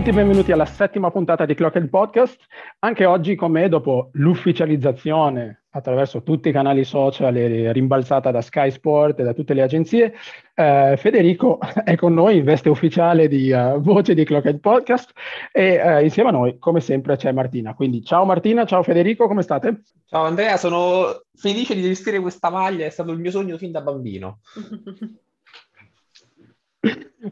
tutti, benvenuti alla settima puntata di Clock Podcast. Anche oggi con me, dopo l'ufficializzazione attraverso tutti i canali social e rimbalzata da Sky Sport e da tutte le agenzie, eh, Federico è con noi in veste ufficiale di uh, voce di Clock Podcast e uh, insieme a noi, come sempre, c'è Martina. Quindi ciao Martina, ciao Federico, come state? Ciao Andrea, sono felice di vestire questa maglia, è stato il mio sogno fin da bambino.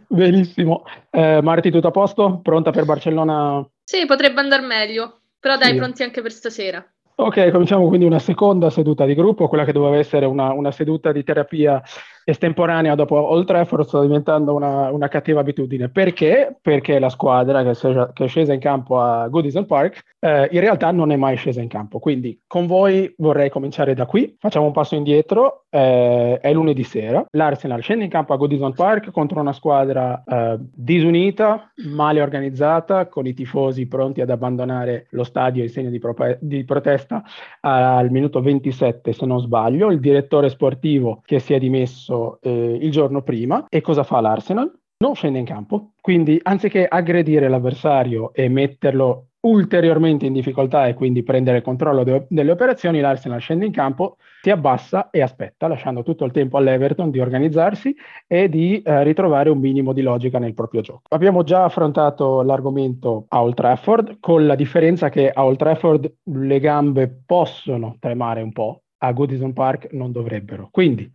Benissimo. Eh, Marti, tutto a posto? Pronta per Barcellona? Sì, potrebbe andare meglio, però dai, sì. pronti anche per stasera. Ok, cominciamo quindi una seconda seduta di gruppo, quella che doveva essere una, una seduta di terapia estemporanea dopo Old Trafford sta diventando una, una, cattiva abitudine. Perché? Perché la squadra che è, scesa in campo a Goodison Park eh, in realtà non è mai scesa in campo. Quindi con voi vorrei cominciare da qui. Facciamo un passo indietro. Eh, è lunedì sera. L'Arsenal scende in campo a Goodison Park contro una squadra eh, disunita, male organizzata, con i tifosi pronti ad abbandonare lo stadio in segno di, pro- di protesta al minuto 27, se non sbaglio. Il direttore sportivo che si è dimesso eh, il giorno prima e cosa fa l'Arsenal? Non scende in campo, quindi anziché aggredire l'avversario e metterlo ulteriormente in difficoltà e quindi prendere controllo de- delle operazioni, l'Arsenal scende in campo, si abbassa e aspetta, lasciando tutto il tempo all'Everton di organizzarsi e di eh, ritrovare un minimo di logica nel proprio gioco. Abbiamo già affrontato l'argomento a Old Trafford, con la differenza che a Old Trafford le gambe possono tremare un po', a Goodison Park non dovrebbero. Quindi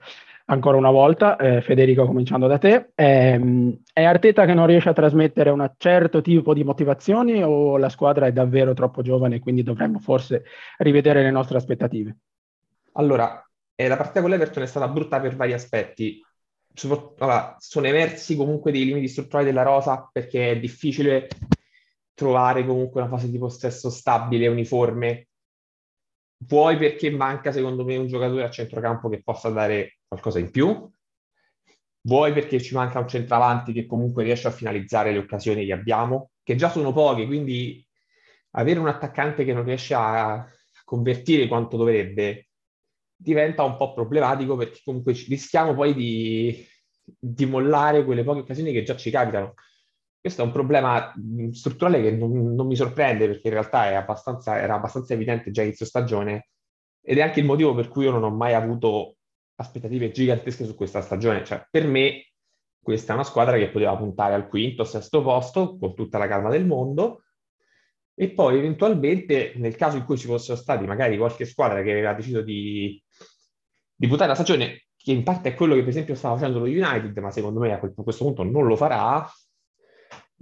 ancora una volta, eh, Federico cominciando da te, ehm, è Arteta che non riesce a trasmettere un certo tipo di motivazioni o la squadra è davvero troppo giovane e quindi dovremmo forse rivedere le nostre aspettative? Allora, eh, la partita con l'Everton è stata brutta per vari aspetti. Allora, sono emersi comunque dei limiti strutturali della rosa perché è difficile trovare comunque una fase di possesso stabile, uniforme, Vuoi perché manca secondo me un giocatore a centrocampo che possa dare qualcosa in più, vuoi perché ci manca un centravanti che comunque riesce a finalizzare le occasioni che abbiamo, che già sono poche, quindi avere un attaccante che non riesce a convertire quanto dovrebbe diventa un po' problematico perché comunque rischiamo poi di, di mollare quelle poche occasioni che già ci capitano. Questo è un problema strutturale che non, non mi sorprende perché in realtà abbastanza, era abbastanza evidente già inizio stagione ed è anche il motivo per cui io non ho mai avuto aspettative gigantesche su questa stagione. Cioè, per me questa è una squadra che poteva puntare al quinto, sesto posto con tutta la calma del mondo e poi eventualmente nel caso in cui ci fossero stati magari qualche squadra che aveva deciso di, di buttare la stagione, che in parte è quello che per esempio stava facendo lo United, ma secondo me a questo punto non lo farà,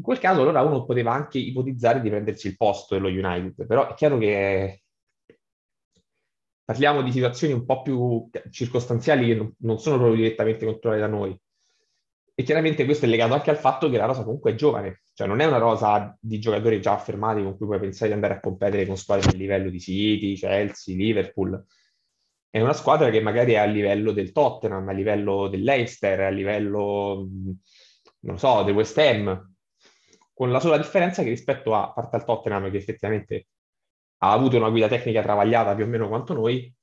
in quel caso allora uno poteva anche ipotizzare di prendersi il posto dello United, però è chiaro che parliamo di situazioni un po' più circostanziali che non sono proprio direttamente controllate da noi. E chiaramente questo è legato anche al fatto che la rosa comunque è giovane, cioè non è una rosa di giocatori già affermati con cui puoi pensare di andare a competere con squadre del livello di City, Chelsea, Liverpool. È una squadra che magari è a livello del Tottenham, a livello dell'Eister, a livello, non so, del West Ham, con la sola differenza che rispetto a, a parte al Tottenham, che effettivamente ha avuto una guida tecnica travagliata più o meno quanto noi,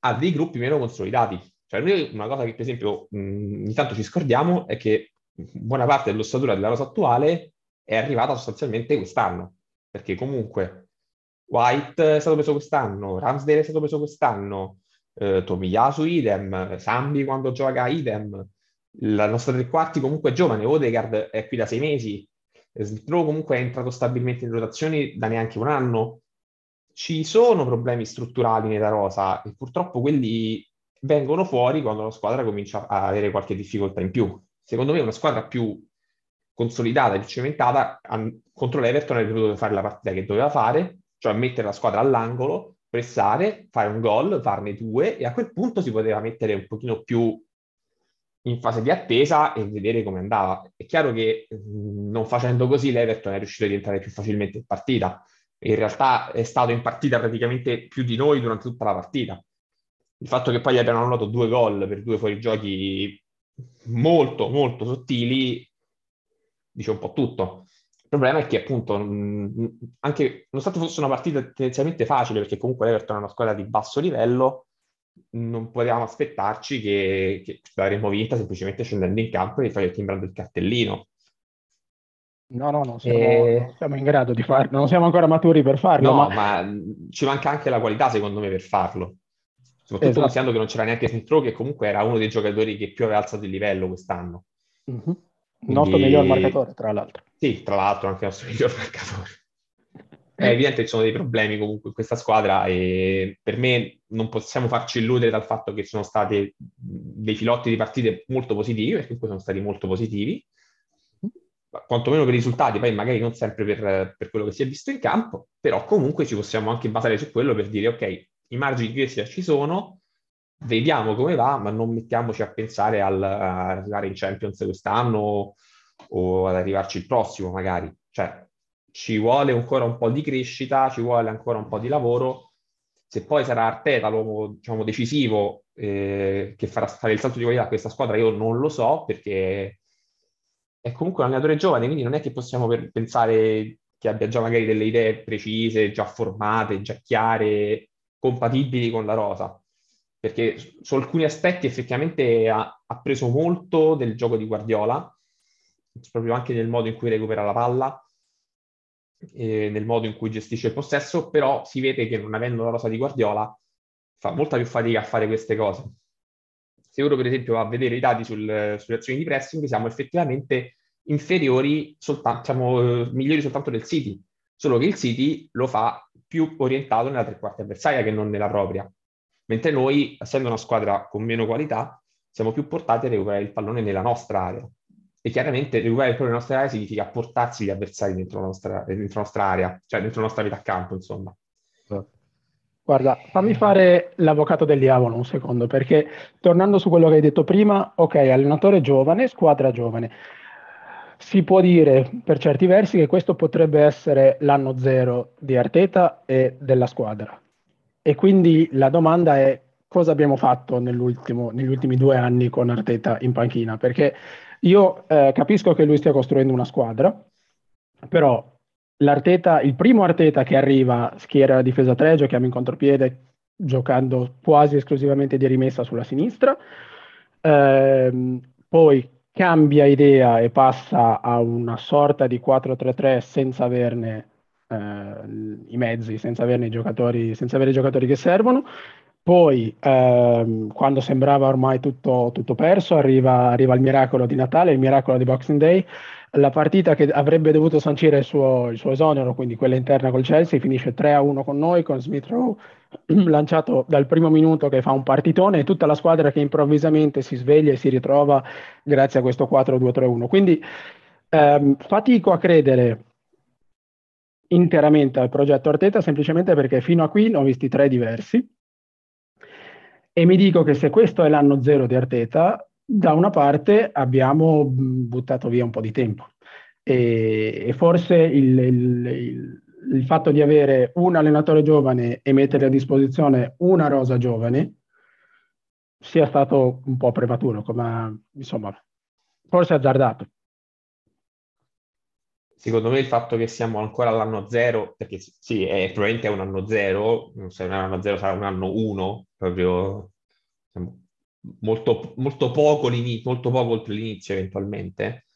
ha dei gruppi meno consolidati. Cioè, noi una cosa che per esempio mh, ogni tanto ci scordiamo è che buona parte dell'ossatura della rosa attuale è arrivata sostanzialmente quest'anno, perché comunque White è stato preso quest'anno, Ramsdale è stato preso quest'anno, eh, Tomiyasu idem, Sambi quando gioca idem, la nostra tre quarti comunque è giovane, Odegaard è qui da sei mesi, Smith comunque è entrato stabilmente in rotazioni da neanche un anno. Ci sono problemi strutturali nella rosa e purtroppo quelli vengono fuori quando la squadra comincia a avere qualche difficoltà in più. Secondo me una squadra più consolidata e più cementata contro l'Everton è dovuto fare la partita che doveva fare, cioè mettere la squadra all'angolo, pressare, fare un gol, farne due e a quel punto si poteva mettere un pochino più in fase di attesa e vedere come andava. È chiaro che non facendo così l'Everton è riuscito a entrare più facilmente in partita. In realtà è stato in partita praticamente più di noi durante tutta la partita. Il fatto che poi gli abbiano annullato due gol per due fuorigiochi molto, molto sottili dice un po' tutto. Il problema è che appunto, anche nonostante fosse una partita tendenzialmente facile, perché comunque l'Everton è una squadra di basso livello, non potevamo aspettarci che, che l'avremmo vinta semplicemente scendendo in campo e timbrando il cartellino. No, no, non siamo, e... non siamo, in grado di farlo, non siamo ancora maturi per farlo. No, ma... ma ci manca anche la qualità, secondo me, per farlo. Soprattutto esatto. considerando che non c'era neanche Smith che comunque era uno dei giocatori che più aveva alzato il livello quest'anno. Mm-hmm. Il nostro miglior marcatore, tra l'altro. Sì, tra l'altro anche il nostro miglior marcatore. È evidente che ci sono dei problemi comunque in questa squadra e per me non possiamo farci illudere dal fatto che ci sono stati dei filotti di partite molto positivi, perché comunque sono stati molto positivi, quantomeno per i risultati, poi magari non sempre per, per, quello che si è visto in campo, però comunque ci possiamo anche basare su quello per dire ok, i margini di crescita ci sono, vediamo come va, ma non mettiamoci a pensare al, a arrivare in Champions quest'anno o ad arrivarci il prossimo magari. Cioè, ci vuole ancora un po' di crescita, ci vuole ancora un po' di lavoro. Se poi sarà Arteta l'uomo diciamo, decisivo eh, che farà fare il salto di qualità a questa squadra, io non lo so perché è comunque un allenatore giovane, quindi non è che possiamo per, pensare che abbia già magari delle idee precise, già formate, già chiare, compatibili con la rosa. Perché su alcuni aspetti effettivamente ha, ha preso molto del gioco di Guardiola, proprio anche nel modo in cui recupera la palla, eh, nel modo in cui gestisce il possesso, però si vede che non avendo la rosa di Guardiola fa molta più fatica a fare queste cose. Se uno per esempio va a vedere i dati sul, sulle azioni di pressing, siamo effettivamente inferiori, soltanto, siamo eh, migliori soltanto del City, solo che il City lo fa più orientato nella tre quarti avversaria che non nella propria. Mentre noi, essendo una squadra con meno qualità, siamo più portati a recuperare il pallone nella nostra area. E chiaramente recuperare il pallone nella nostra area significa portarsi gli avversari dentro la nostra, dentro la nostra area, cioè dentro la nostra vita a campo, insomma. Guarda, fammi fare l'avvocato del diavolo un secondo, perché tornando su quello che hai detto prima, ok, allenatore giovane, squadra giovane. Si può dire per certi versi che questo potrebbe essere l'anno zero di Arteta e della squadra. E quindi la domanda è cosa abbiamo fatto negli ultimi due anni con Arteta in panchina? Perché io eh, capisco che lui stia costruendo una squadra, però l'Arteta, il primo Arteta che arriva, schiera la difesa 3, giochiamo in contropiede giocando quasi esclusivamente di rimessa sulla sinistra, eh, poi cambia idea e passa a una sorta di 4-3-3 senza averne eh, i mezzi, senza averne i giocatori, senza avere i giocatori che servono. Poi, ehm, quando sembrava ormai tutto, tutto perso, arriva, arriva, il miracolo di Natale, il miracolo di Boxing Day. La partita che avrebbe dovuto sancire il suo, il suo esonero, quindi quella interna col Chelsea, finisce 3-1 con noi, con Smith Rowe lanciato dal primo minuto che fa un partitone e tutta la squadra che improvvisamente si sveglia e si ritrova grazie a questo 4-2-3-1. Quindi ehm, fatico a credere interamente al progetto Arteta semplicemente perché fino a qui ne ho visti tre diversi e mi dico che se questo è l'anno zero di Arteta, da una parte abbiamo buttato via un po' di tempo e, e forse il, il, il il fatto di avere un allenatore giovane e mettere a disposizione una rosa giovane sia stato un po' prematuro, come insomma, forse azzardato. Secondo me il fatto che siamo ancora all'anno zero, perché sì, è, probabilmente è un anno zero, se non è un anno zero sarà un anno uno, proprio diciamo, molto, molto, poco molto poco oltre l'inizio eventualmente,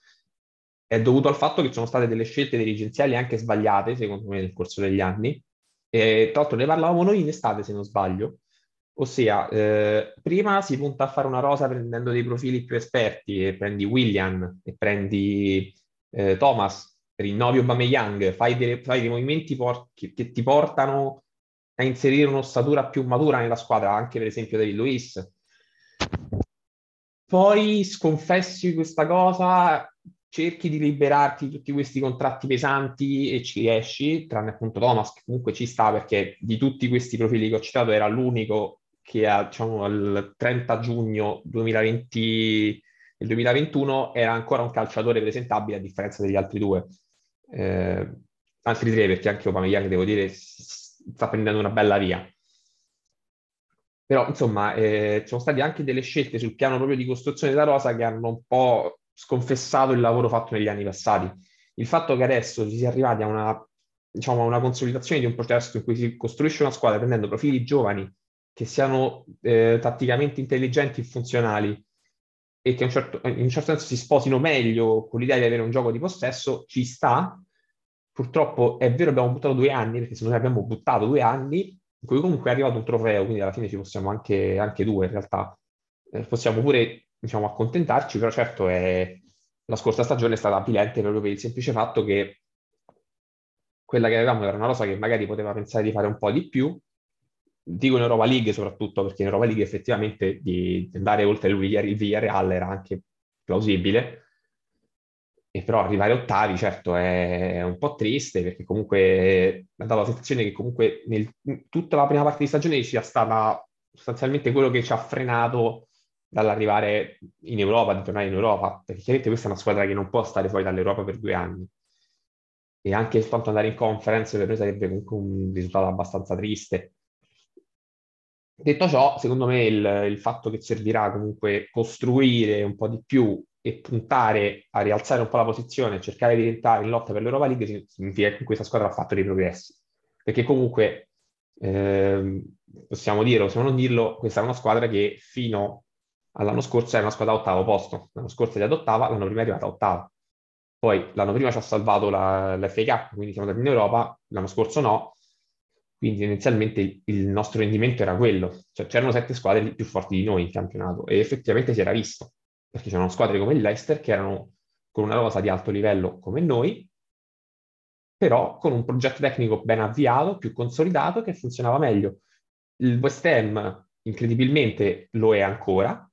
è dovuto al fatto che sono state delle scelte dirigenziali anche sbagliate, secondo me, nel corso degli anni. E, tra l'altro ne parlavamo noi in estate, se non sbaglio. Ossia, eh, prima si punta a fare una rosa prendendo dei profili più esperti, e prendi William e prendi eh, Thomas, rinnovi Aubameyang, fai, dei, fai dei movimenti por- che, che, ti portano a inserire un'ossatura più matura nella squadra, anche per esempio David Luiz. Poi sconfessi questa cosa, cerchi di liberarti di tutti questi contratti pesanti e ci riesci, tranne appunto Thomas, che comunque ci sta perché di tutti questi profili che ho citato era l'unico che a, diciamo, al 30 giugno 2020 nel 2021 era ancora un calciatore presentabile a differenza degli altri due. Eh, altri tre, perché anche Aubameyang, devo dire, sta prendendo una bella via. Però, insomma, eh, ci sono state anche delle scelte sul piano proprio di costruzione della rosa che hanno un po' sconfessato il lavoro fatto negli anni passati. Il fatto che adesso si sia arrivati a una, diciamo, a una consolidazione di un processo in cui si costruisce una squadra prendendo profili giovani che siano eh, tatticamente intelligenti e funzionali e che in un, certo, in un certo senso si sposino meglio con l'idea di avere un gioco di possesso, ci sta. Purtroppo è vero, abbiamo buttato due anni, perché secondo me abbiamo buttato due anni, in cui comunque è arrivato un trofeo, quindi alla fine ci possiamo anche, anche due in realtà. Eh, possiamo pure, diciamo, accontentarci, però certo è, la scorsa stagione è stata avvilente proprio per il semplice fatto che quella che avevamo era una rosa che magari poteva pensare di fare un po' di più, dico in Europa League soprattutto perché in Europa League effettivamente di andare oltre il Villarreal era anche plausibile, e però arrivare ottavi certo è un po' triste perché comunque ha dato la sensazione che comunque nel, tutta la prima parte di stagione sia stata sostanzialmente quello che ci ha frenato dall'arrivare in Europa, di tornare in Europa, perché chiaramente questa è una squadra che non può stare fuori dall'Europa per due anni. E anche soltanto andare in conference per noi sarebbe comunque un risultato abbastanza triste Detto ciò, secondo me il, il, fatto che servirà comunque costruire un po' di più e puntare a rialzare un po' la posizione, cercare di entrare in lotta per l'Europa League, significa che questa squadra ha fatto dei progressi. Perché comunque, eh, possiamo dirlo, possiamo non dirlo, questa è una squadra che fino all'anno scorso era una squadra a ottavo posto. L'anno scorso è ad ottava, l'anno prima è arrivata a ottava. Poi l'anno prima ci ha salvato la, la FA Cup, quindi siamo andati in Europa, l'anno scorso no, quindi tendenzialmente il nostro rendimento era quello, cioè c'erano sette squadre più forti di noi in campionato e effettivamente si era visto, perché c'erano squadre come il Leicester che erano con una rosa di alto livello come noi, però con un progetto tecnico ben avviato, più consolidato, che funzionava meglio. Il West Ham incredibilmente lo è ancora,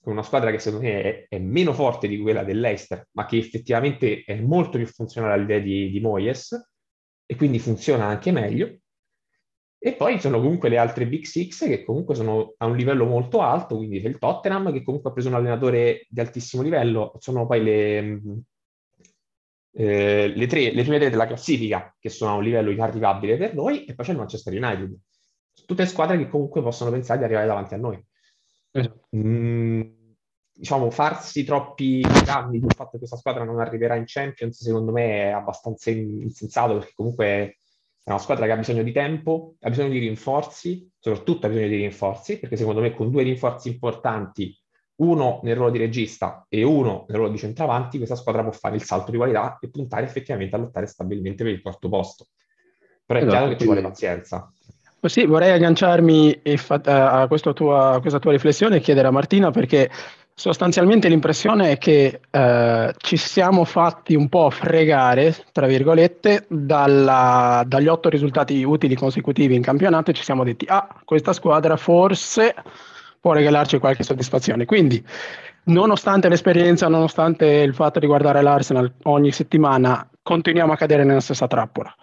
con una squadra che secondo me è, è meno forte di quella dell'Eister, ma che effettivamente è molto più funzionale all'idea di, di Moyes, e quindi funziona anche meglio. E poi ci sono comunque le altre Big Six che comunque sono a un livello molto alto, quindi c'è il Tottenham che comunque ha preso un allenatore di altissimo livello, sono poi le, eh, le, tre, le prime tre della classifica che sono a un livello inarrivabile per noi, e poi c'è il Manchester United. Tutte squadre che comunque possono pensare di arrivare davanti a noi. Esatto. Mm, diciamo, farsi troppi danni sul fatto che questa squadra non arriverà in Champions, secondo me è abbastanza insensato, perché comunque è una squadra che ha bisogno di tempo, ha bisogno di rinforzi, soprattutto ha bisogno di rinforzi, perché secondo me con due rinforzi importanti, uno nel ruolo di regista e uno nel ruolo di centravanti, questa squadra può fare il salto di qualità e puntare effettivamente a lottare stabilmente per il quarto posto. Però è esatto, chiaro che ci vuole pazienza. Sì, vorrei agganciarmi a, tua, a questa tua riflessione e chiedere a Martina perché Sostanzialmente l'impressione è che eh, ci siamo fatti un po' fregare, tra virgolette, dalla, dagli otto risultati utili consecutivi in campionato e ci siamo detti, ah, questa squadra forse può regalarci qualche soddisfazione. Quindi, nonostante l'esperienza, nonostante il fatto di guardare l'Arsenal ogni settimana, continuiamo a cadere nella stessa trappola.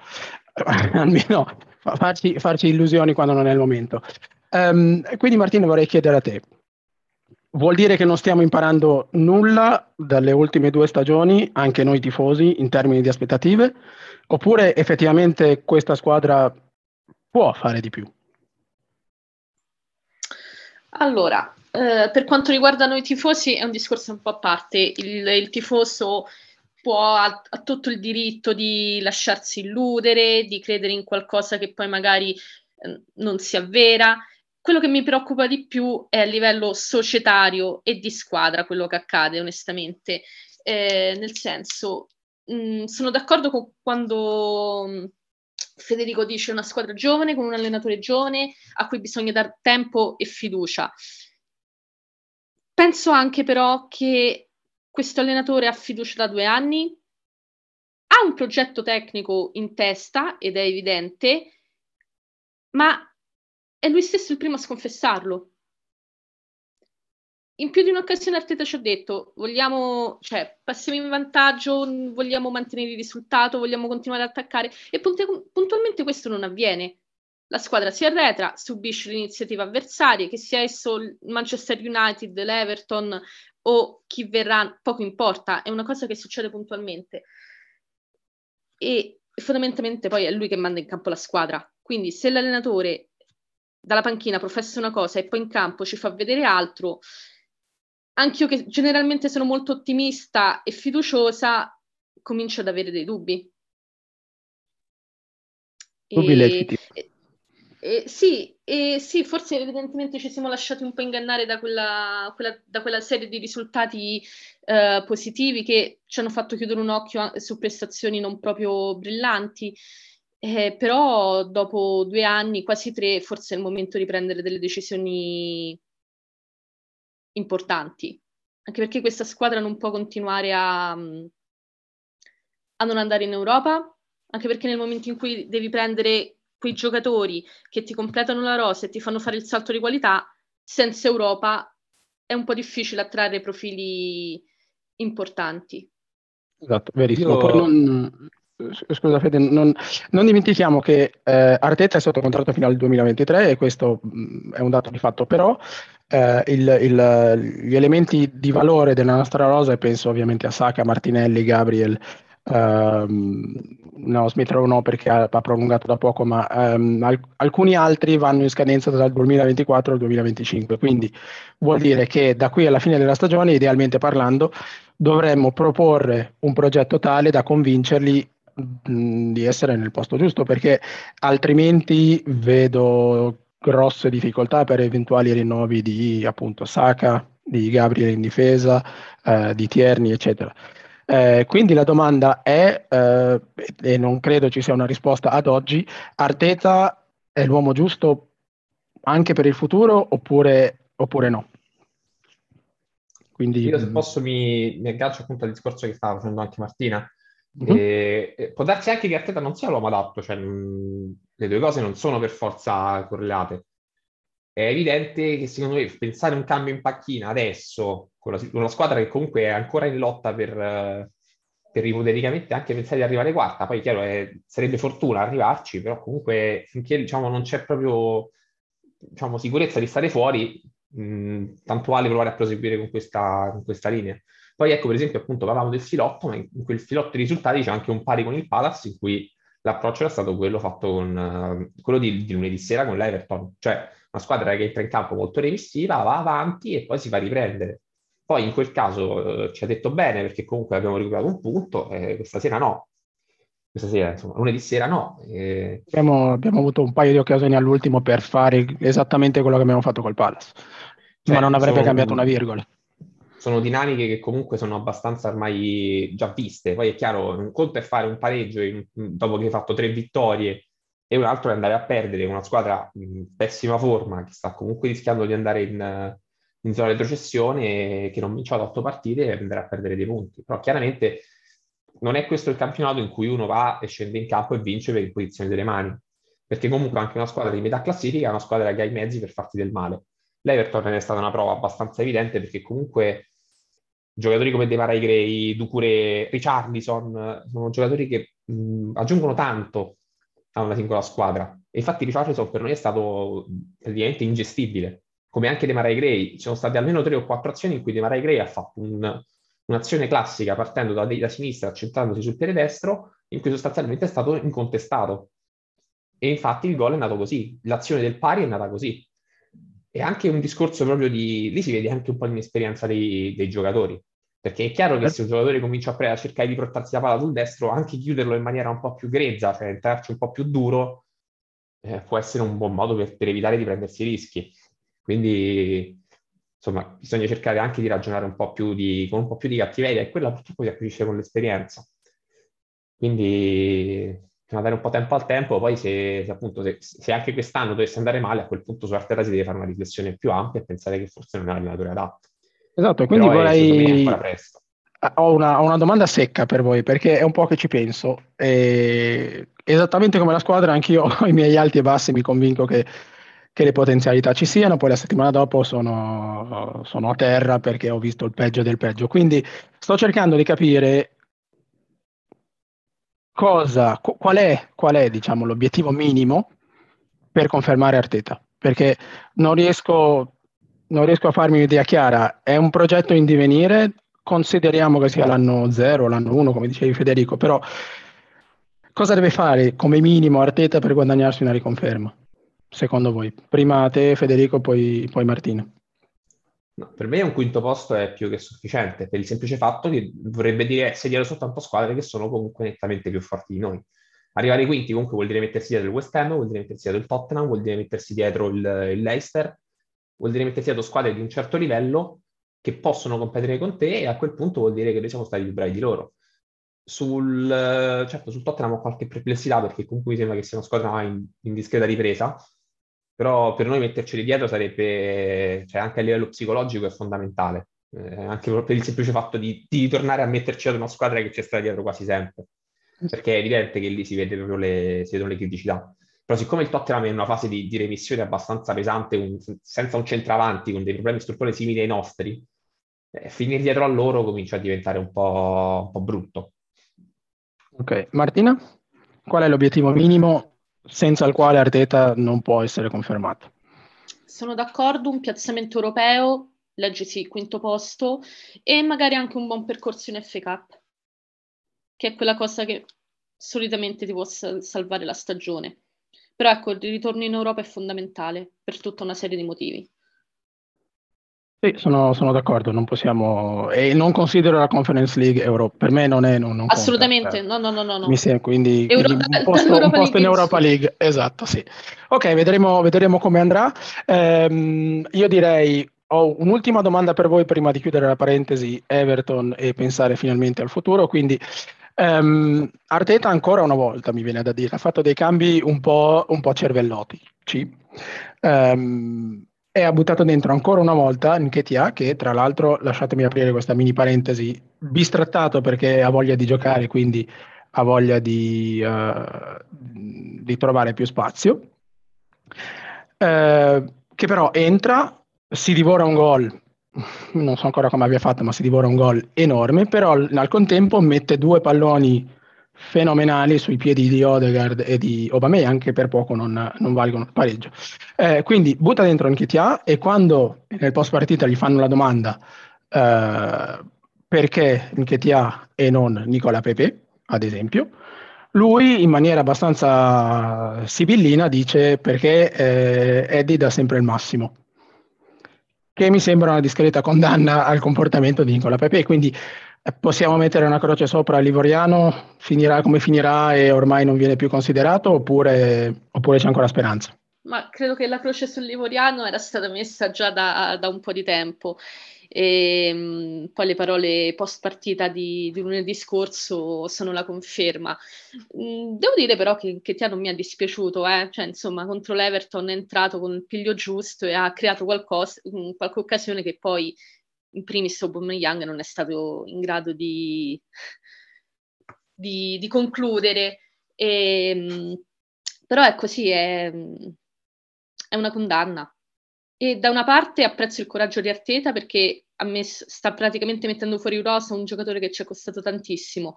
Almeno farci, farci, illusioni quando non è il momento. Um, quindi Martino vorrei chiedere a te, Vuol dire che non stiamo imparando nulla dalle ultime due stagioni, anche noi tifosi, in termini di aspettative? Oppure effettivamente questa squadra può fare di più? Allora, eh, per quanto riguarda noi tifosi è un discorso un po' a parte. Il, il tifoso può, ha, ha, tutto il diritto di lasciarsi illudere, di credere in qualcosa che poi magari eh, non si avvera quello che mi preoccupa di più è a livello societario e di squadra quello che accade, onestamente. Eh, nel senso, mh, mm, sono d'accordo con quando mm, Federico dice una squadra giovane con un allenatore giovane a cui bisogna dare tempo e fiducia. Penso anche però che questo allenatore ha fiducia da due anni, ha un progetto tecnico in testa ed è evidente, ma è lui stesso il primo a sconfessarlo. In più di un'occasione Arteta ci ha detto, vogliamo, cioè, passiamo in vantaggio, vogliamo mantenere il risultato, vogliamo continuare ad attaccare e puntualmente questo non avviene. La squadra si arretra, subisce l'iniziativa avversaria, che sia esso il Manchester United, l'Everton o chi verrà, poco importa, è una cosa che succede puntualmente. E fondamentalmente poi è lui che manda in campo la squadra. Quindi se l'allenatore dalla panchina professa una cosa e poi in campo ci fa vedere altro, anch'io che generalmente sono molto ottimista e fiduciosa, comincio ad avere dei dubbi. Dubbi e, Eh, sì, eh, sì, forse evidentemente ci siamo lasciati un po' ingannare da quella, quella, da quella serie di risultati eh, positivi che ci hanno fatto chiudere un occhio su prestazioni non proprio brillanti. Eh, però dopo due anni, quasi tre, forse è il momento di prendere delle decisioni importanti, anche perché questa squadra non può continuare a, a non andare in Europa, anche perché nel momento in cui devi prendere quei giocatori che ti completano la rosa e ti fanno fare il salto di qualità, senza Europa è un po' difficile attrarre profili importanti. Esatto, verissimo. Io... Non, scusa Fede, non, non dimentichiamo che eh, Arteta è sotto contratto fino al 2023 e questo mh, mm, è un dato di fatto, però eh, il, il, gli elementi di valore della nostra rosa, e penso ovviamente a Saka, Martinelli, Gabriel, ehm, no, Smith Rowe no perché ha, ha, prolungato da poco, ma ehm, al, alcuni altri vanno in scadenza dal 2024 al 2025, quindi vuol dire che da qui alla fine della stagione, idealmente parlando, dovremmo proporre un progetto tale da convincerli di essere nel posto giusto perché altrimenti vedo grosse difficoltà per eventuali rinnovi di appunto Saka, di Gabriele in difesa, eh, di Tierni, eccetera. Eh, quindi la domanda è, eh, e non credo ci sia una risposta ad oggi, Arteta è l'uomo giusto anche per il futuro oppure, oppure no? Quindi, Io se posso mi, mi aggancio appunto al discorso che stava facendo anche Martina, Mm-hmm. E, può darsi anche che Arteta non sia l'uomo adatto, cioè mh, le due cose non sono per forza correlate. È evidente che secondo me pensare un cambio in panchina adesso, con, con una squadra che comunque è ancora in lotta per, per ipoteticamente anche pensare di arrivare quarta, poi chiaro è, sarebbe fortuna arrivarci, però comunque finché diciamo, non c'è proprio diciamo, sicurezza di stare fuori, mh, tanto vale provare a proseguire con questa, con questa linea. Poi ecco, per esempio, appunto, parlavamo del filotto, ma in quel filotto di risultati c'è anche un pari con il Palace, in cui l'approccio era stato quello fatto con uh, quello di, di, lunedì sera con l'Everton, cioè una squadra che entra in campo molto revestiva, va avanti e poi si fa riprendere. Poi in quel caso uh, ci ha detto bene perché comunque abbiamo recuperato un punto, eh, questa sera no. Questa sera, insomma, lunedì sera no. Eh... Abbiamo, abbiamo, avuto un paio di occasioni all'ultimo per fare esattamente quello che abbiamo fatto col Palace, cioè, ma non avrebbe sono... cambiato una virgola sono dinamiche che comunque sono abbastanza ormai già viste. Poi è chiaro, un conto è fare un pareggio in, dopo che hai fatto tre vittorie e un altro è andare a perdere una squadra in pessima forma che sta comunque rischiando di andare in, in zona retrocessione che non vinceva otto partite e andare a perdere dei punti. Però chiaramente non è questo il campionato in cui uno va e scende in campo e vince per imposizione delle mani. Perché comunque anche una squadra di metà classifica è una squadra che ha i mezzi per farti del male. L'Everton è stata una prova abbastanza evidente perché comunque giocatori come De Marai Gray, Ducure, Richarlison, sono giocatori che mh, aggiungono tanto a una singola squadra. E infatti Richarlison per noi è stato praticamente ingestibile, come anche De Marai Gray. Ci sono state almeno tre o quattro azioni in cui De Marai Gray ha fatto un, un'azione classica partendo da, da sinistra, centrandosi sul piede destro, in cui sostanzialmente è stato incontestato. E infatti il gol è nato così, l'azione del pari è nata così è anche un discorso proprio di... lì si vede anche un po' l'inesperienza dei, dei giocatori, perché è chiaro che se un giocatore comincia a, pre- a cercare di portarsi la palla sul destro, anche chiuderlo in maniera un po' più grezza, cioè entrarci un po' più duro, eh, può essere un buon modo per, per evitare di prendersi rischi. Quindi, insomma, bisogna cercare anche di ragionare un po' più di, con un po' più di cattiveria e quella purtroppo si acquisisce con l'esperienza. Quindi bisogna dare un po' tempo al tempo, poi se, se appunto se, se, anche quest'anno dovesse andare male, a quel punto su Arteta si deve fare una riflessione più ampia e pensare che forse non è l'allenatore adatto. Esatto, quindi Però vorrei... Ah, ho una, ho una, domanda secca per voi, perché è un po' che ci penso. E esattamente come la squadra, anch'io ho i miei alti e bassi, mi convinco che, che le potenzialità ci siano, poi la settimana dopo sono, sono a terra perché ho visto il peggio del peggio. Quindi sto cercando di capire cosa, qual è, qual è diciamo, l'obiettivo minimo per confermare Arteta? Perché non riesco, non riesco a farmi un'idea chiara. È un progetto in divenire, consideriamo che sia l'anno 0, l'anno 1, come dicevi Federico, però cosa deve fare come minimo Arteta per guadagnarsi una riconferma? Secondo voi? Prima te Federico, poi, poi Martina. No, per me un quinto posto è più che sufficiente, per il semplice fatto che vorrebbe dire sedere soltanto squadre che sono comunque nettamente più forti di noi. Arrivare ai quinti comunque vuol dire mettersi dietro il West Ham, vuol dire mettersi dietro il Tottenham, vuol dire mettersi dietro il, il Leicester, vuol dire mettersi dietro squadre di un certo livello che possono competere con te e a quel punto vuol dire che noi siamo stati più bravi di loro. Sul, certo, sul Tottenham ho qualche perplessità perché comunque mi sembra che sia una squadra in, in discreta ripresa, però per noi metterceli dietro sarebbe, cioè anche a livello psicologico è fondamentale, eh, anche per il semplice fatto di, di tornare a metterci ad una squadra che ci sta dietro quasi sempre, perché è evidente che lì si, vede le, si vedono le criticità. Però siccome il Tottenham è in una fase di, di remissione abbastanza pesante, un, senza un centravanti, con dei problemi strutturali simili ai nostri, eh, finire dietro a loro comincia a diventare un po', un po' brutto. Ok, Martina, qual è l'obiettivo minimo senza il quale Arteta non può essere confermato? Sono d'accordo, un piazzamento europeo, leggesi quinto posto, e magari anche un buon percorso in FA Cup, che è quella cosa che solitamente ti può salvare la stagione. Però ecco, il ritorno in Europa è fondamentale per tutta una serie di motivi. Sì, sono, sono, d'accordo, non possiamo... E non considero la Conference League Europa, per me non è... Non, non Assolutamente, conta, no, no, no, no. Mi sembra, quindi, Europa, quindi un posto, un posto in Europa League, esatto, sì. Ok, vedremo, vedremo come andrà. Ehm, io direi, ho un'ultima domanda per voi prima di chiudere la parentesi Everton e pensare finalmente al futuro, quindi... Um, Arteta ancora una volta mi viene da dire, ha fatto dei cambi un po', un po cervellotti. Um, e ha buttato dentro ancora una volta Nketiah che tra l'altro, lasciatemi aprire questa mini parentesi, bistrattato perché ha voglia di giocare, quindi ha voglia di, uh, di trovare più spazio, uh, che però entra, si divora un gol, non so ancora come abbia fatto, ma si divora un gol enorme, però al contempo mette due palloni fenomenali sui piedi di Odegaard e di Aubameyang che per poco non, non valgono il pareggio. Eh, quindi butta dentro Nketiah e quando nel post partita gli fanno la domanda eh, perché Nketiah e non Nicola Pepe, ad esempio, lui in maniera abbastanza sibillina dice perché eh, Eddie dà sempre il massimo che mi sembra una discreta condanna al comportamento di Nicola Pepe. Quindi Possiamo mettere una croce sopra l'Ivoriano, finirà come finirà e ormai non viene più considerato oppure, oppure c'è ancora speranza? Ma credo che la croce sull'Ivoriano era stata messa già da, da un po' di tempo. E mh, poi le parole post partita di, di, lunedì scorso sono la conferma. Mh, devo dire però che, che Tia non mi è dispiaciuto, eh? cioè, insomma, contro l'Everton è entrato con il piglio giusto e ha creato qualcosa, qualche occasione che poi in primis Aubameyang non è stato in grado di, di, di concludere. E, ehm, però è così, è, è una condanna. E da una parte apprezzo il coraggio di Arteta perché a me sta praticamente mettendo fuori rosa un giocatore che ci è costato tantissimo.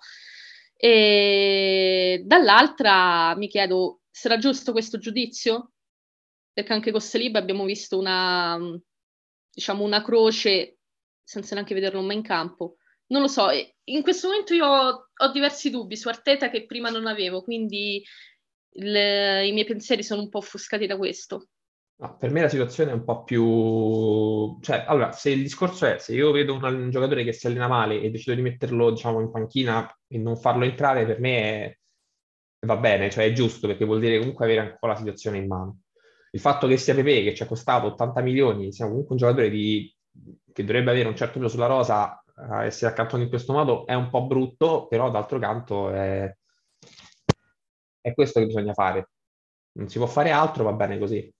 E dall'altra mi chiedo, sarà giusto questo giudizio? Perché anche con Saliba abbiamo visto una, diciamo, una croce senza neanche vederlo mai in campo. Non lo so, in questo momento io ho, ho diversi dubbi su Arteta che prima non avevo, quindi il, i miei pensieri sono un po' offuscati da questo. No, per me la situazione è un po' più... Cioè, allora, se il discorso è, se io vedo un, un giocatore che si allena male e decido di metterlo, diciamo, in panchina e non farlo entrare, per me è... va bene, cioè è giusto, perché vuol dire comunque avere ancora la situazione in mano. Il fatto che sia Pepe, che ci ha costato 80 milioni, sia comunque un giocatore di che dovrebbe avere un certo peso sulla rosa, eh, essere accantonato in questo modo è un po' brutto, però d'altro canto è, è questo che bisogna fare. Non si può fare altro, va bene così.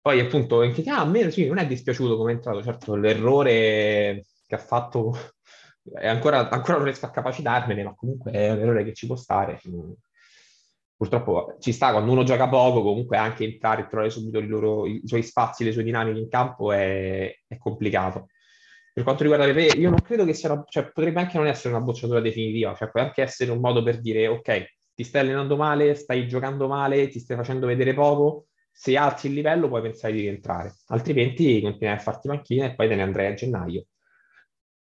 Poi appunto, in che, ah, a me sì, non è dispiaciuto come è entrato, certo l'errore che ha fatto ancora, ancora non riesco a capacitarmene, ma comunque è un errore che ci può stare. Purtroppo ci sta quando uno gioca poco, comunque anche entrare e trovare subito i, loro, i suoi spazi, le sue dinamiche in campo è, è complicato. Per quanto riguarda le Pepe, io non credo che sia una, cioè, potrebbe anche non essere una bocciatura definitiva, cioè può anche essere un modo per dire ok, ti stai allenando male, stai giocando male, ti stai facendo vedere poco, se alzi il livello puoi pensare di rientrare, altrimenti continuerai a farti macchina e poi te ne andrai a gennaio.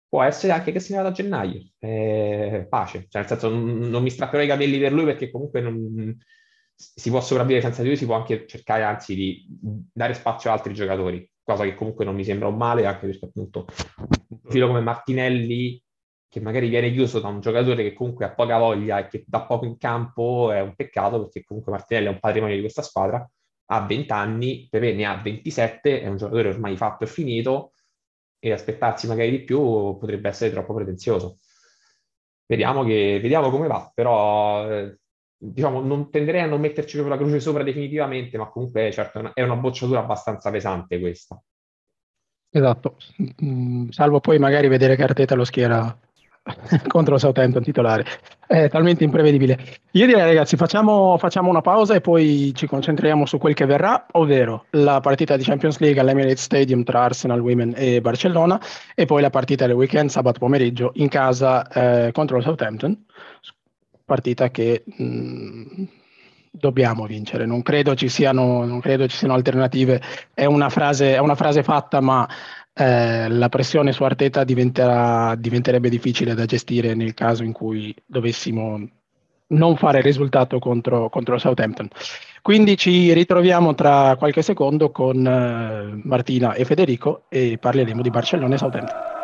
Può essere anche che se ne vada a gennaio, eh, pace, cioè nel senso non, non, mi strapperò i capelli per lui perché comunque non, si può sopravvivere senza di lui, si può anche cercare anzi di dare spazio a altri giocatori cosa che comunque non mi sembra un male, anche perché appunto un profilo come Martinelli, che magari viene chiuso da un giocatore che comunque ha poca voglia e che dà poco in campo è un peccato perché comunque Martinelli è un patrimonio di questa squadra, ha 20 anni, Pepe ne ha 27, è un giocatore ormai fatto e finito e aspettarsi magari di più potrebbe essere troppo pretenzioso. Vediamo, che, vediamo come va, però eh, diciamo, non tenderei a non metterci proprio la croce sopra definitivamente, ma comunque certo è una bocciatura abbastanza pesante questa. Esatto, mm, salvo poi magari vedere che Arteta lo schiera contro Southampton titolare. È talmente imprevedibile. Io direi ragazzi facciamo, facciamo, una pausa e poi ci concentriamo su quel che verrà, ovvero la partita di Champions League all'Emirates Stadium tra Arsenal Women e Barcellona e poi la partita del weekend sabato pomeriggio in casa eh, contro il Southampton, partita che mh, mm, dobbiamo vincere. Non credo, ci siano, non credo ci siano alternative. È una frase, è una frase fatta, ma eh, la pressione su Arteta diventerebbe difficile da gestire nel caso in cui dovessimo non fare risultato contro, contro Southampton. Quindi ci ritroviamo tra qualche secondo con eh, Martina e Federico e parleremo di Barcellona e Southampton.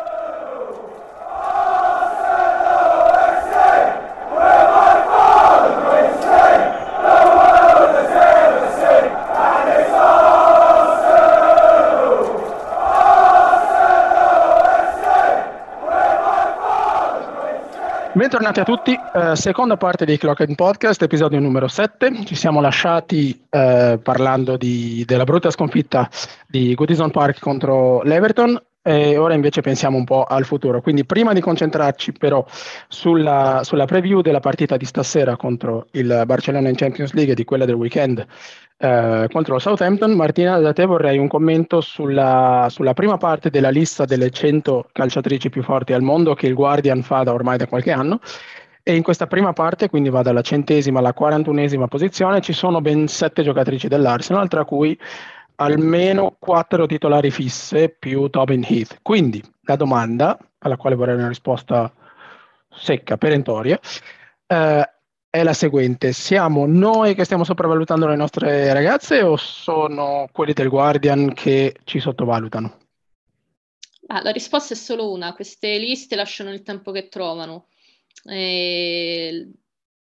Bentornati a tutti, eh, seconda parte di Clock and Podcast, episodio numero 7. Ci siamo lasciati eh, parlando di, della brutta sconfitta di Goodison Park contro l'Everton e ora invece pensiamo un po' al futuro. Quindi prima di concentrarci però sulla, sulla preview della partita di stasera contro il Barcellona in Champions League e di quella del weekend eh, contro il Southampton, Martina da te vorrei un commento sulla, sulla, prima parte della lista delle 100 calciatrici più forti al mondo che il Guardian fa da ormai da qualche anno e in questa prima parte, quindi va dalla centesima alla quarantunesima posizione, ci sono ben sette giocatrici dell'Arsenal, tra cui almeno quattro titolari fisse più Tobin Heath. Quindi la domanda, alla quale vorrei una risposta secca, perentoria, eh, è la seguente. Siamo noi che stiamo sopravvalutando le nostre ragazze o sono quelli del Guardian che ci sottovalutano? Ah, la risposta è solo una. Queste liste lasciano il tempo che trovano. Eh,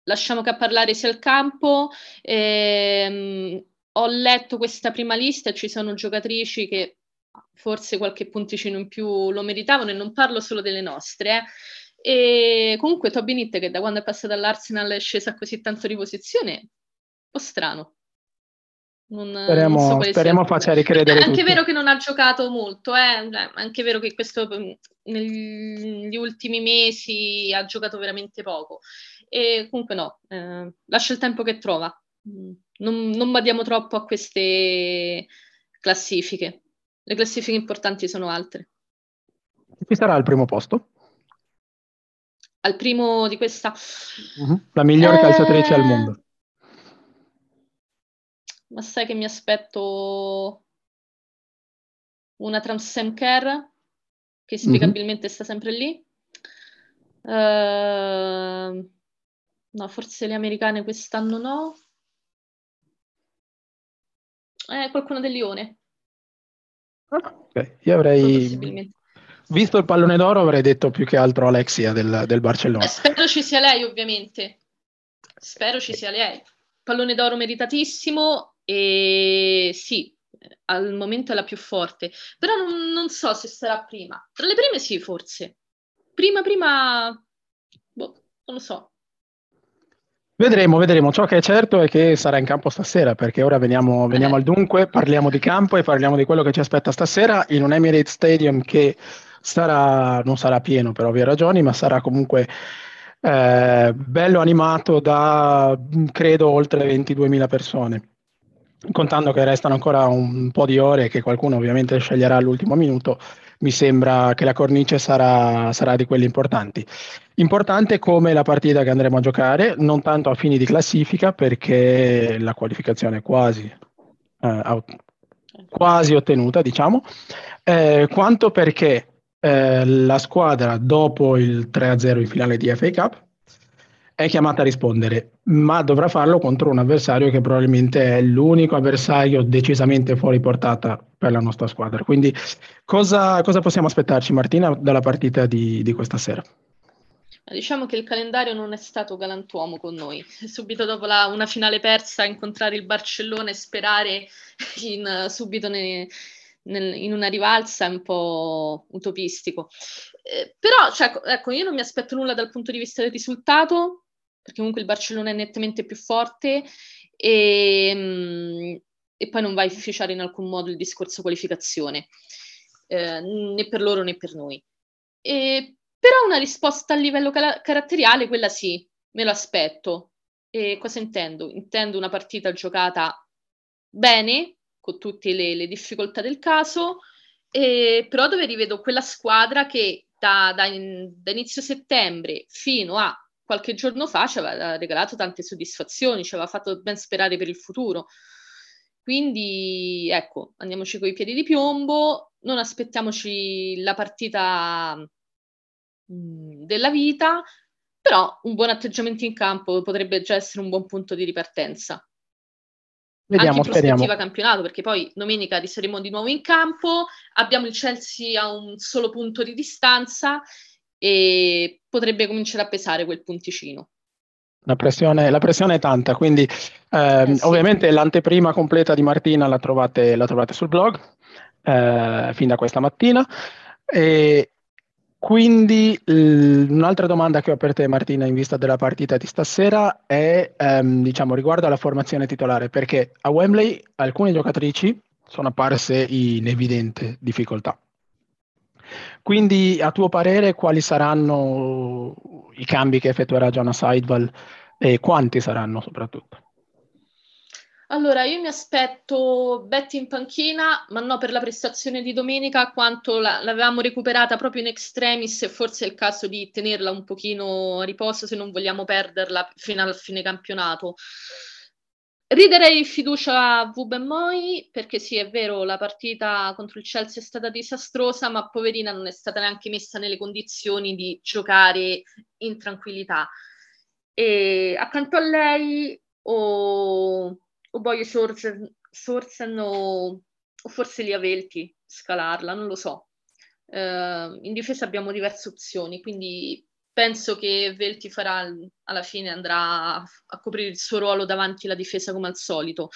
lasciamo che a parlare sia il campo. Eh, ho letto questa prima lista e ci sono giocatrici che forse qualche punticino in più lo meritavano e non parlo solo delle nostre. Eh. E comunque Toby Nitt che da quando è passato all'Arsenal è scesa così tanto di posizione, un po' strano. Non, speriamo, non so speriamo faccia ricredere. È anche tutti. vero che non ha giocato molto, eh? è anche vero che questo negli ultimi mesi ha giocato veramente poco. E comunque no, eh, lascia il tempo che trova. Non, non badiamo troppo a queste classifiche. Le classifiche importanti sono altre. Chi sarà al primo posto? Al primo di questa? Uh-huh. La migliore eh... calciatrice al mondo. Ma sai che mi aspetto una Transem Care, che spiegabilmente uh-huh. sta sempre lì. Uh, no, forse le americane quest'anno no. Eh, qualcuno del Lione. Ah, ok, io avrei... Visto il pallone d'oro avrei detto più che altro Alexia del, del Barcellona. Eh, spero ci sia lei, ovviamente. Spero ci sia lei. Pallone d'oro meritatissimo e sì, al momento è la più forte. Però non, non so se sarà prima. Tra le prime sì, forse. Prima, prima... Boh, non lo so. Vedremo, vedremo. Ciò che è certo è che sarà in campo stasera, perché ora veniamo, veniamo, al dunque, parliamo di campo e parliamo di quello che ci aspetta stasera in un Emirates Stadium che sarà, non sarà pieno per ovvie ragioni, ma sarà comunque eh, bello animato da, credo, oltre 22.000 persone. Contando che restano ancora un po' di ore e che qualcuno ovviamente sceglierà all'ultimo minuto, mi sembra che la cornice sarà, sarà di quelle importanti. Importante come la partita che andremo a giocare, non tanto a fini di classifica, perché la qualificazione è quasi, eh, quasi ottenuta, diciamo, eh, quanto perché eh, la squadra, dopo il 3-0 in finale di FA Cup, è chiamata a rispondere, ma dovrà farlo contro un avversario che probabilmente è l'unico avversario decisamente fuori portata per la nostra squadra. Quindi cosa, cosa possiamo aspettarci Martina dalla partita di, di questa sera? Diciamo che il calendario non è stato galantuomo con noi. Subito dopo la, una finale persa, incontrare il Barcellona e sperare in, subito ne, nel, in una rivalsa è un po' utopistico. Eh, però, cioè, ecco, io non mi aspetto nulla dal punto di vista del risultato, perché comunque il Barcellona è nettamente più forte e, mm, e poi non va a inficiare in alcun modo il discorso qualificazione, eh, né per loro né per noi. E, però una risposta a livello cal- caratteriale, quella sì, me lo aspetto. E cosa intendo? Intendo una partita giocata bene, con tutte le, le difficoltà del caso, e, però dove rivedo quella squadra che da, da, in, da, inizio settembre fino a qualche giorno fa ci aveva regalato tante soddisfazioni, ci aveva fatto ben sperare per il futuro. Quindi ecco, andiamoci coi piedi di piombo, non aspettiamoci la partita mh, della vita, però un buon atteggiamento in campo potrebbe già essere un buon punto di ripartenza. Vediamo, anche in prospettiva speriamo. campionato, perché poi domenica saremo di nuovo in campo, abbiamo il Chelsea a un solo punto di distanza e potrebbe cominciare a pesare quel punticino. La pressione, la pressione è tanta, quindi eh, eh sì. ovviamente l'anteprima completa di Martina la trovate, la trovate sul blog eh, fin da questa mattina. E, quindi l- un'altra domanda che ho per te Martina in vista della partita di stasera è ehm, diciamo riguardo alla formazione titolare perché a Wembley alcune giocatrici sono apparse in evidente difficoltà. Quindi a tuo parere quali saranno i cambi che effettuerà Jonas Seidval e quanti saranno soprattutto? Allora, io mi aspetto Betty in panchina, ma no per la prestazione di domenica, quanto la, l'avevamo recuperata proprio in extremis e forse è il caso di tenerla un pochino a riposo se non vogliamo perderla fino al fine campionato. Riderei fiducia a Vubenmoi perché sì, è vero, la partita contro il Chelsea è stata disastrosa, ma poverina non è stata neanche messa nelle condizioni di giocare in tranquillità. E accanto a lei o o voglio Sorsen, Sorsen o, o, forse Liavelti scalarla, non lo so. Uh, in difesa abbiamo diverse opzioni, quindi penso che Velti farà alla fine andrà a, coprire il suo ruolo davanti alla difesa come al solito.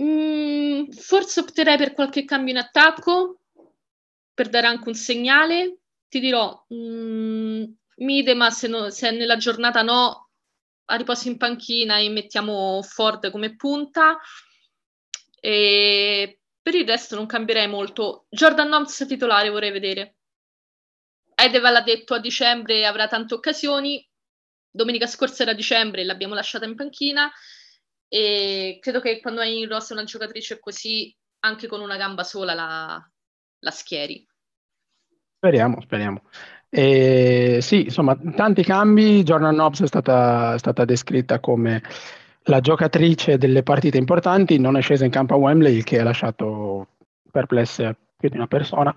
Mm, forse opterei per qualche cambio in attacco per dare anche un segnale. Ti dirò, mm, Midema se, no, se nella giornata no, a riposo in panchina e mettiamo Ford come punta. E per il resto non cambierei molto. Jordan Noms titolare vorrei vedere. Edeval ha detto a dicembre avrà tante occasioni. Domenica scorsa era dicembre e l'abbiamo lasciata in panchina. E credo che quando hai in rosa una giocatrice così, anche con una gamba sola, la, la schieri. Speriamo, speriamo. E sì, insomma, tanti cambi. Jordan Nobbs è stata, è stata, descritta come la giocatrice delle partite importanti, non è scesa in campo a Wembley, il che ha lasciato perplesse più di una persona.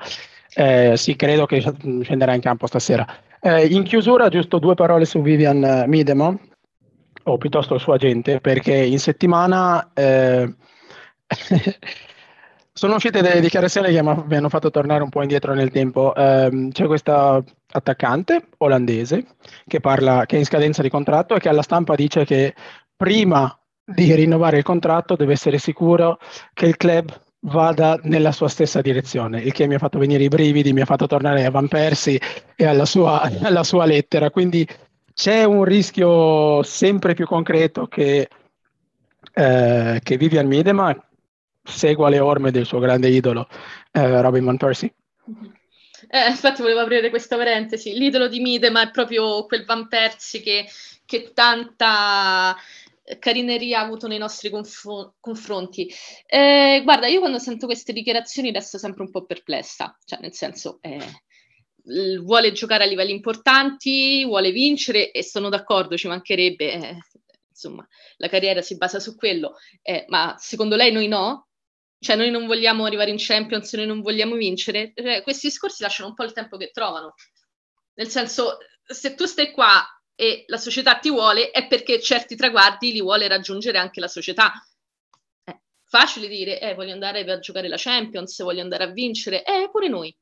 Eh, sì, credo che scenderà in campo stasera. Eh, in chiusura, giusto due parole su Vivian Midemo, o piuttosto il suo agente, perché in settimana eh, sono uscite delle dichiarazioni che mi hanno fatto tornare un po' indietro nel tempo. Eh, c'è questa attaccante olandese che, parla, che è in scadenza di contratto e che alla stampa dice che prima di rinnovare il contratto deve essere sicuro che il club vada nella sua stessa direzione, il che mi ha fatto venire i brividi, mi ha fatto tornare a Van Persie e alla sua, alla sua lettera. Quindi c'è un rischio sempre più concreto che, eh, che Vivian Miedema segua le orme del suo grande idolo eh, Robin Van Persie. Eh, infatti volevo aprire questa parentesi. L'idolo di Midema è proprio quel Van Persie che, che tanta carineria ha avuto nei nostri conf- confronti. Eh, guarda, io quando sento queste dichiarazioni resto sempre un po' perplessa, cioè nel senso eh, vuole giocare a livelli importanti, vuole vincere e sono d'accordo, ci mancherebbe, eh, insomma, la carriera si basa su quello, eh, ma secondo lei noi no? cioè noi non vogliamo arrivare in Champions, noi non vogliamo vincere, cioè, questi discorsi lasciano un po' il tempo che trovano. Nel senso, se tu stai qua e la società ti vuole, è perché certi traguardi li vuole raggiungere anche la società. Eh, facile dire, eh, voglio andare a giocare la Champions, voglio andare a vincere, eh, pure noi.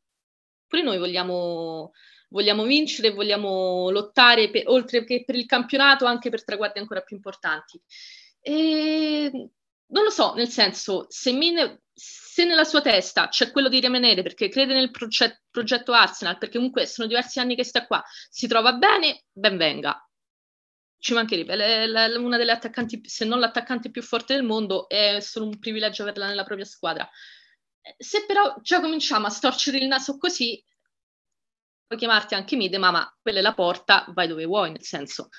Pure noi vogliamo, vogliamo vincere, vogliamo lottare per, oltre che per il campionato anche per traguardi ancora più importanti. E non lo so, nel senso, se, Mine, se nella sua testa c'è quello di rimanere perché crede nel proget- progetto Arsenal, perché comunque sono diversi anni che sta qua, si trova bene, ben venga. Ci mancherebbe, è una delle attaccanti, se non l'attaccante più forte del mondo, è solo un privilegio averla nella propria squadra. Se però già cominciamo a storcere il naso così, puoi chiamarti anche Midema, ma quella è la porta, vai dove vuoi, nel senso.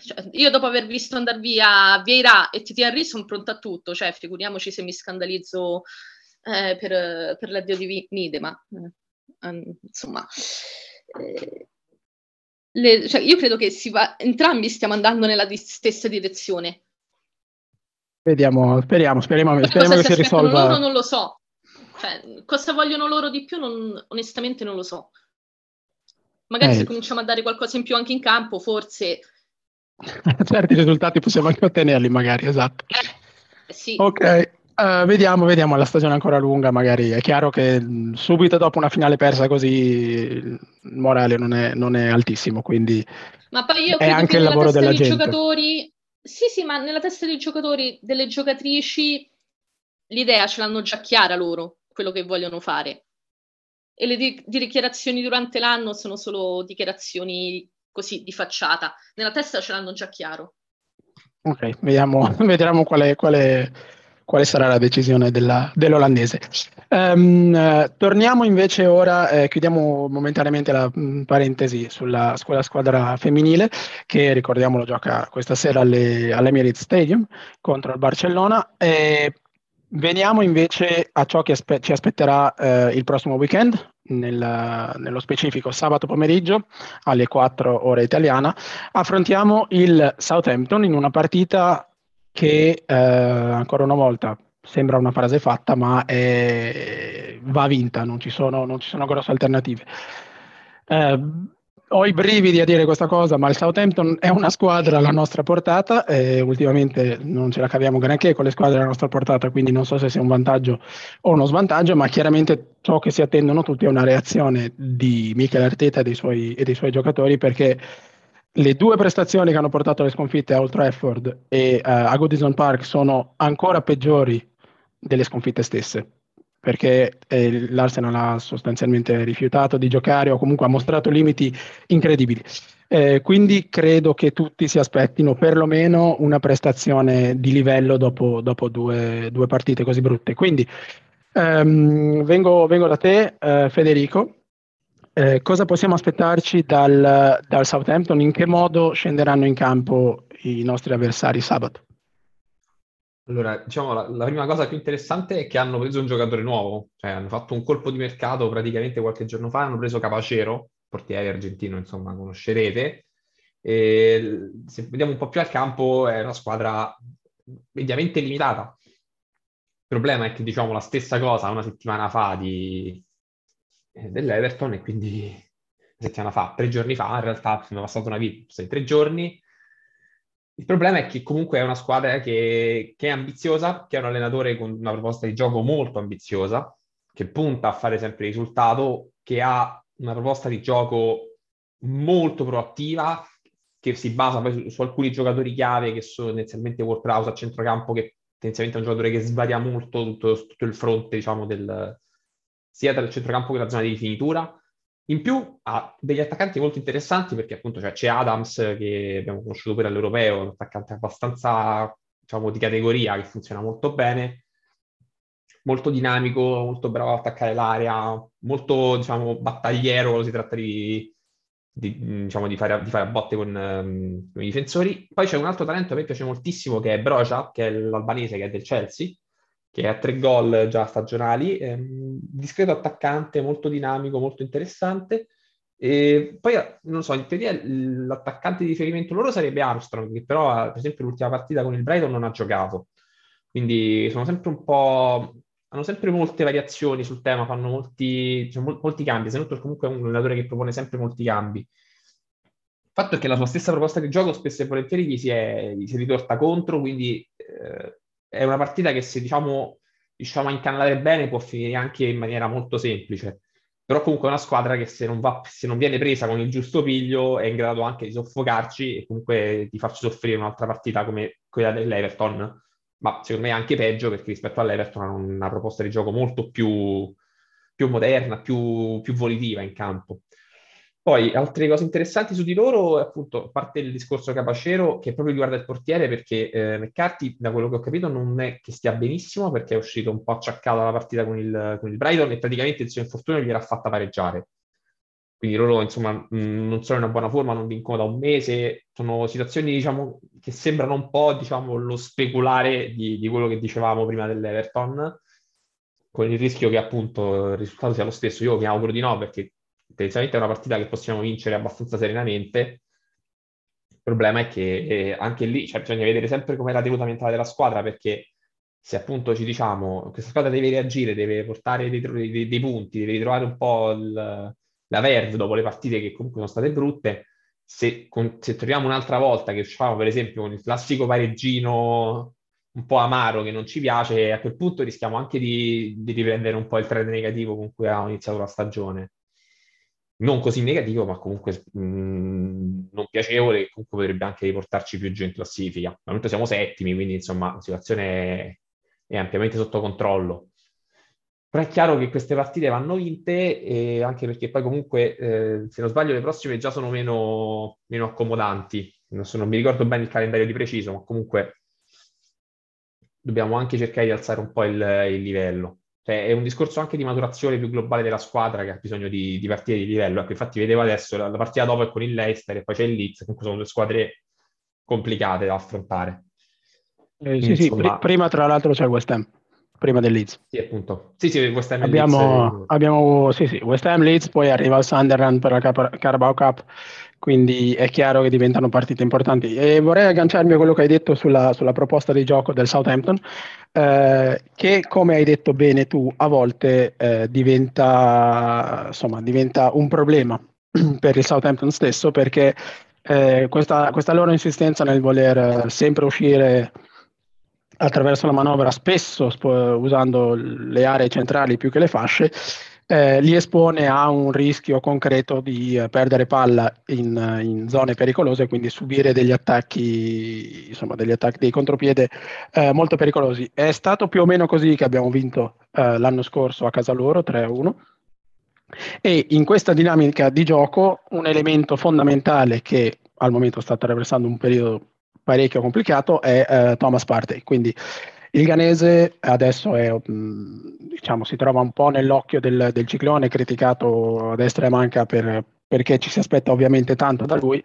Cioè, io dopo aver visto andare via Vieira e Henry sono pronta a tutto, cioè figuriamoci se mi scandalizzo eh, per, per, l'addio di Midema. Eh, insomma, eh, le, cioè, io credo che va, entrambi stiamo andando nella di- stessa direzione. Vediamo, speriamo, speriamo, speriamo che si, si risolva. Loro non lo so. Cioè, cosa vogliono loro di più, non, onestamente non lo so. Magari eh. se cominciamo a dare qualcosa in più anche in campo, forse... Certi risultati possiamo anche ottenerli, magari, esatto. Eh, sì. Ok, uh, vediamo, vediamo, la stagione è ancora lunga, magari. È chiaro che subito dopo una finale persa così il morale non è, non è altissimo, quindi... Ma poi io è anche il lavoro della gente. Giocatori... Sì, sì, ma nella testa dei giocatori, delle giocatrici, l'idea ce l'hanno già chiara loro, quello che vogliono fare e le di- dichiarazioni durante l'anno sono solo dichiarazioni così di facciata. Nella testa ce l'hanno già chiaro. Ok, vediamo, vediamo quale, quale, quale, sarà la decisione della, dell'olandese. Um, torniamo invece ora, eh, chiudiamo momentaneamente la mh, mm, parentesi sulla, sulla, squadra femminile che ricordiamolo gioca questa sera alle, all'Emirates Stadium contro il Barcellona. E Veniamo invece a ciò che aspe- ci aspetterà eh, il prossimo weekend, nel, nello specifico sabato pomeriggio alle 4 ore italiana. Affrontiamo il Southampton in una partita che eh, ancora una volta sembra una frase fatta, ma è, va vinta, non ci sono, non ci sono grosse alternative. Eh, ho i brividi a dire questa cosa, ma il Southampton è una squadra alla nostra portata e ultimamente non ce la caviamo granché con le squadre alla nostra portata, quindi non so se sia un vantaggio o uno svantaggio, ma chiaramente ciò che si attendono tutti è una reazione di Michel Arteta e dei suoi, e dei suoi giocatori perché le due prestazioni che hanno portato alle sconfitte a Old Trafford e uh, a Goodison Park sono ancora peggiori delle sconfitte stesse perché eh, l'Arsenal ha sostanzialmente rifiutato di giocare o comunque ha mostrato limiti incredibili. Eh, quindi credo che tutti si aspettino perlomeno una prestazione di livello dopo, dopo due, due, partite così brutte. Quindi ehm, vengo, vengo, da te, eh, Federico. Eh, cosa possiamo aspettarci dal, dal Southampton? In che modo scenderanno in campo i nostri avversari sabato? Allora, diciamo, la, la, prima cosa più interessante è che hanno preso un giocatore nuovo, cioè hanno fatto un colpo di mercato praticamente qualche giorno fa, hanno preso Capacero, portiere argentino, insomma, conoscerete. E se vediamo un po' più al campo, è una squadra mediamente limitata. Il problema è che diciamo la stessa cosa una settimana fa di, eh, dell'Everton e quindi una settimana fa, tre giorni fa, in realtà sono passata una vita, tre giorni, il problema è che comunque è una squadra che, che, è ambiziosa, che ha un allenatore con una proposta di gioco molto ambiziosa, che punta a fare sempre risultato, che ha una proposta di gioco molto proattiva, che si basa poi su, su alcuni giocatori chiave che sono tendenzialmente Prowse a centrocampo, che tendenzialmente è un giocatore che svaria molto tutto, tutto il fronte, diciamo, del, sia dal centrocampo che dalla zona di rifinitura in più ha degli attaccanti molto interessanti perché appunto cioè, c'è Adams che abbiamo conosciuto pure all'Europeo, un attaccante abbastanza diciamo, di categoria che funziona molto bene, molto dinamico, molto bravo a attaccare l'area, molto diciamo, battagliero quando si tratta di, di, diciamo, di, fare, di fare, a botte con, um, con, i difensori. Poi c'è un altro talento che a me piace moltissimo che è Broja, che è l'albanese che è del Chelsea, che ha tre gol già stagionali, ehm, discreto attaccante, molto dinamico, molto interessante. E poi, non so, in teoria l'attaccante di riferimento loro sarebbe Armstrong, che però, per esempio, l'ultima partita con il Brighton non ha giocato. Quindi sono sempre un po'... hanno sempre molte variazioni sul tema, fanno molti, cioè, mol- molti cambi. Senotto comunque è un allenatore che propone sempre molti cambi. Il fatto è che la sua stessa proposta di gioco spesso e volentieri gli si è, gli si è ritorta contro, quindi eh, è una partita che se diciamo riusciamo a incannare bene può finire anche in maniera molto semplice. però comunque è una squadra che se non, va, se non viene presa con il giusto piglio è in grado anche di soffocarci e comunque di farci soffrire un'altra partita come quella dell'Everton, ma secondo me anche peggio perché rispetto all'Everton hanno una proposta di gioco molto più, più moderna, più, più volitiva in campo. Poi altre cose interessanti su di loro, appunto, a parte il discorso Capacero, che proprio riguarda il portiere, perché eh, McCarthy, da quello che ho capito, non è che stia benissimo, perché è uscito un po' acciaccato dalla partita con il, con il Brighton e praticamente il suo infortunio gliel'ha fatta pareggiare. Quindi loro, insomma, mh, non sono in una buona forma, non vincono da un mese, sono situazioni, diciamo, che sembrano un po', diciamo, lo speculare di, di quello che dicevamo prima dell'Everton, con il rischio che appunto il risultato sia lo stesso. Io mi auguro di no, perché tendenzialmente è una partita che possiamo vincere abbastanza serenamente. Il problema è che eh, anche lì cioè, bisogna vedere sempre com'è la tenuta mentale della squadra, perché se appunto ci diciamo questa squadra deve reagire, deve portare dei, dei, dei punti, deve ritrovare un po' il, la verve dopo le partite che comunque sono state brutte, se, con, se troviamo un'altra volta che usciamo per esempio con il classico pareggino un po' amaro che non ci piace, a quel punto rischiamo anche di, di riprendere un po' il trend negativo con cui abbiamo iniziato la stagione non così negativo, ma comunque mh, non piacevole, che comunque potrebbe anche riportarci più giù in classifica. Al momento siamo settimi, quindi insomma la situazione è, ampiamente sotto controllo. Però è chiaro che queste partite vanno vinte, anche perché poi comunque, eh, se non sbaglio, le prossime già sono meno, meno accomodanti. Non, so, non mi ricordo bene il calendario di preciso, ma comunque dobbiamo anche cercare di alzare un po' il, il livello. Cioè, è un discorso anche di maturazione più globale della squadra che ha bisogno di, di partite di livello. Ecco, infatti vedevo adesso la, la, partita dopo è con il Leicester e poi c'è il Leeds, comunque sono due squadre complicate da affrontare. Eh, sì, sì, pr- prima tra l'altro c'è il West Ham, prima del Leeds. Sì, appunto. Sì, sì, West Ham abbiamo, Leeds. Eh. Abbiamo, sì, sì, West Ham, Leeds, poi arriva il Sunderland per la Car- Carabao Cup quindi è chiaro che diventano partite importanti. E vorrei agganciarmi a quello che hai detto sulla, sulla proposta di gioco del Southampton, eh, che come hai detto bene tu, a volte eh, diventa, insomma, diventa un problema per il Southampton stesso, perché eh, questa, questa, loro insistenza nel voler sempre uscire attraverso la manovra, spesso sp- usando le aree centrali più che le fasce, eh, li espone a un rischio concreto di eh, perdere palla in, in, zone pericolose, quindi subire degli attacchi, insomma, degli attacchi di contropiede eh, molto pericolosi. È stato più o meno così che abbiamo vinto eh, l'anno scorso a casa loro 3-1. E in questa dinamica di gioco un elemento fondamentale che al momento sta attraversando un periodo parecchio complicato è eh, Thomas Partey. Quindi il Ganese adesso è, diciamo, si trova un po' nell'occhio del, del ciclone, criticato a destra e manca per, perché ci si aspetta ovviamente tanto da lui,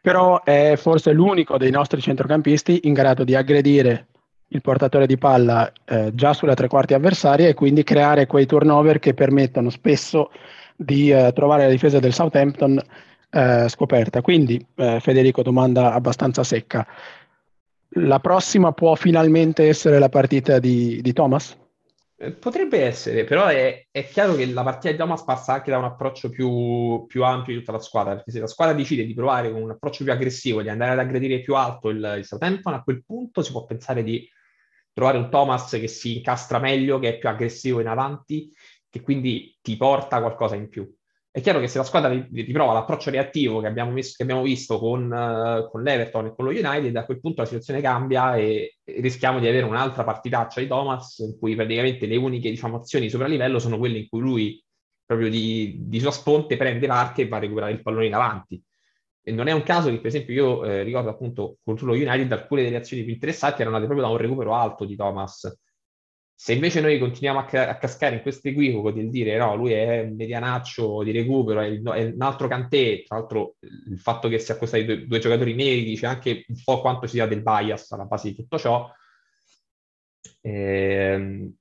però è forse l'unico dei nostri centrocampisti in grado di aggredire il portatore di palla eh, già sulle tre quarti avversarie e quindi creare quei turnover che permettono spesso di eh, trovare la difesa del Southampton eh, scoperta. Quindi eh, Federico domanda abbastanza secca la prossima può finalmente essere la partita di, di Thomas? Eh, potrebbe essere, però è, è, chiaro che la partita di Thomas passa anche da un approccio più, più, ampio di tutta la squadra, perché se la squadra decide di provare con un approccio più aggressivo, di andare ad aggredire più alto il, il Southampton, a quel punto si può pensare di trovare un Thomas che si incastra meglio, che è più aggressivo in avanti, che quindi ti porta qualcosa in più. È chiaro che se la squadra riprova l'approccio reattivo che abbiamo, messo, che abbiamo visto con, uh, con, l'Everton e con lo United, a quel punto la situazione cambia e, rischiamo di avere un'altra partitaccia di Thomas in cui praticamente le uniche diciamo, azioni sopra livello sono quelle in cui lui proprio di, di sua sponte prende l'arca e va a recuperare il pallone in avanti. E non è un caso che, per esempio, io eh, ricordo appunto contro lo United alcune delle azioni più interessanti erano andate proprio da un recupero alto di Thomas se invece noi continuiamo a, ca- a cascare in questo equivoco di dire no, lui è un medianaccio di recupero, è, il, è un altro cantè, tra l'altro il fatto che sia accostati due, due giocatori neri dice anche un po' quanto sia del bias alla base di tutto ciò. Ehm,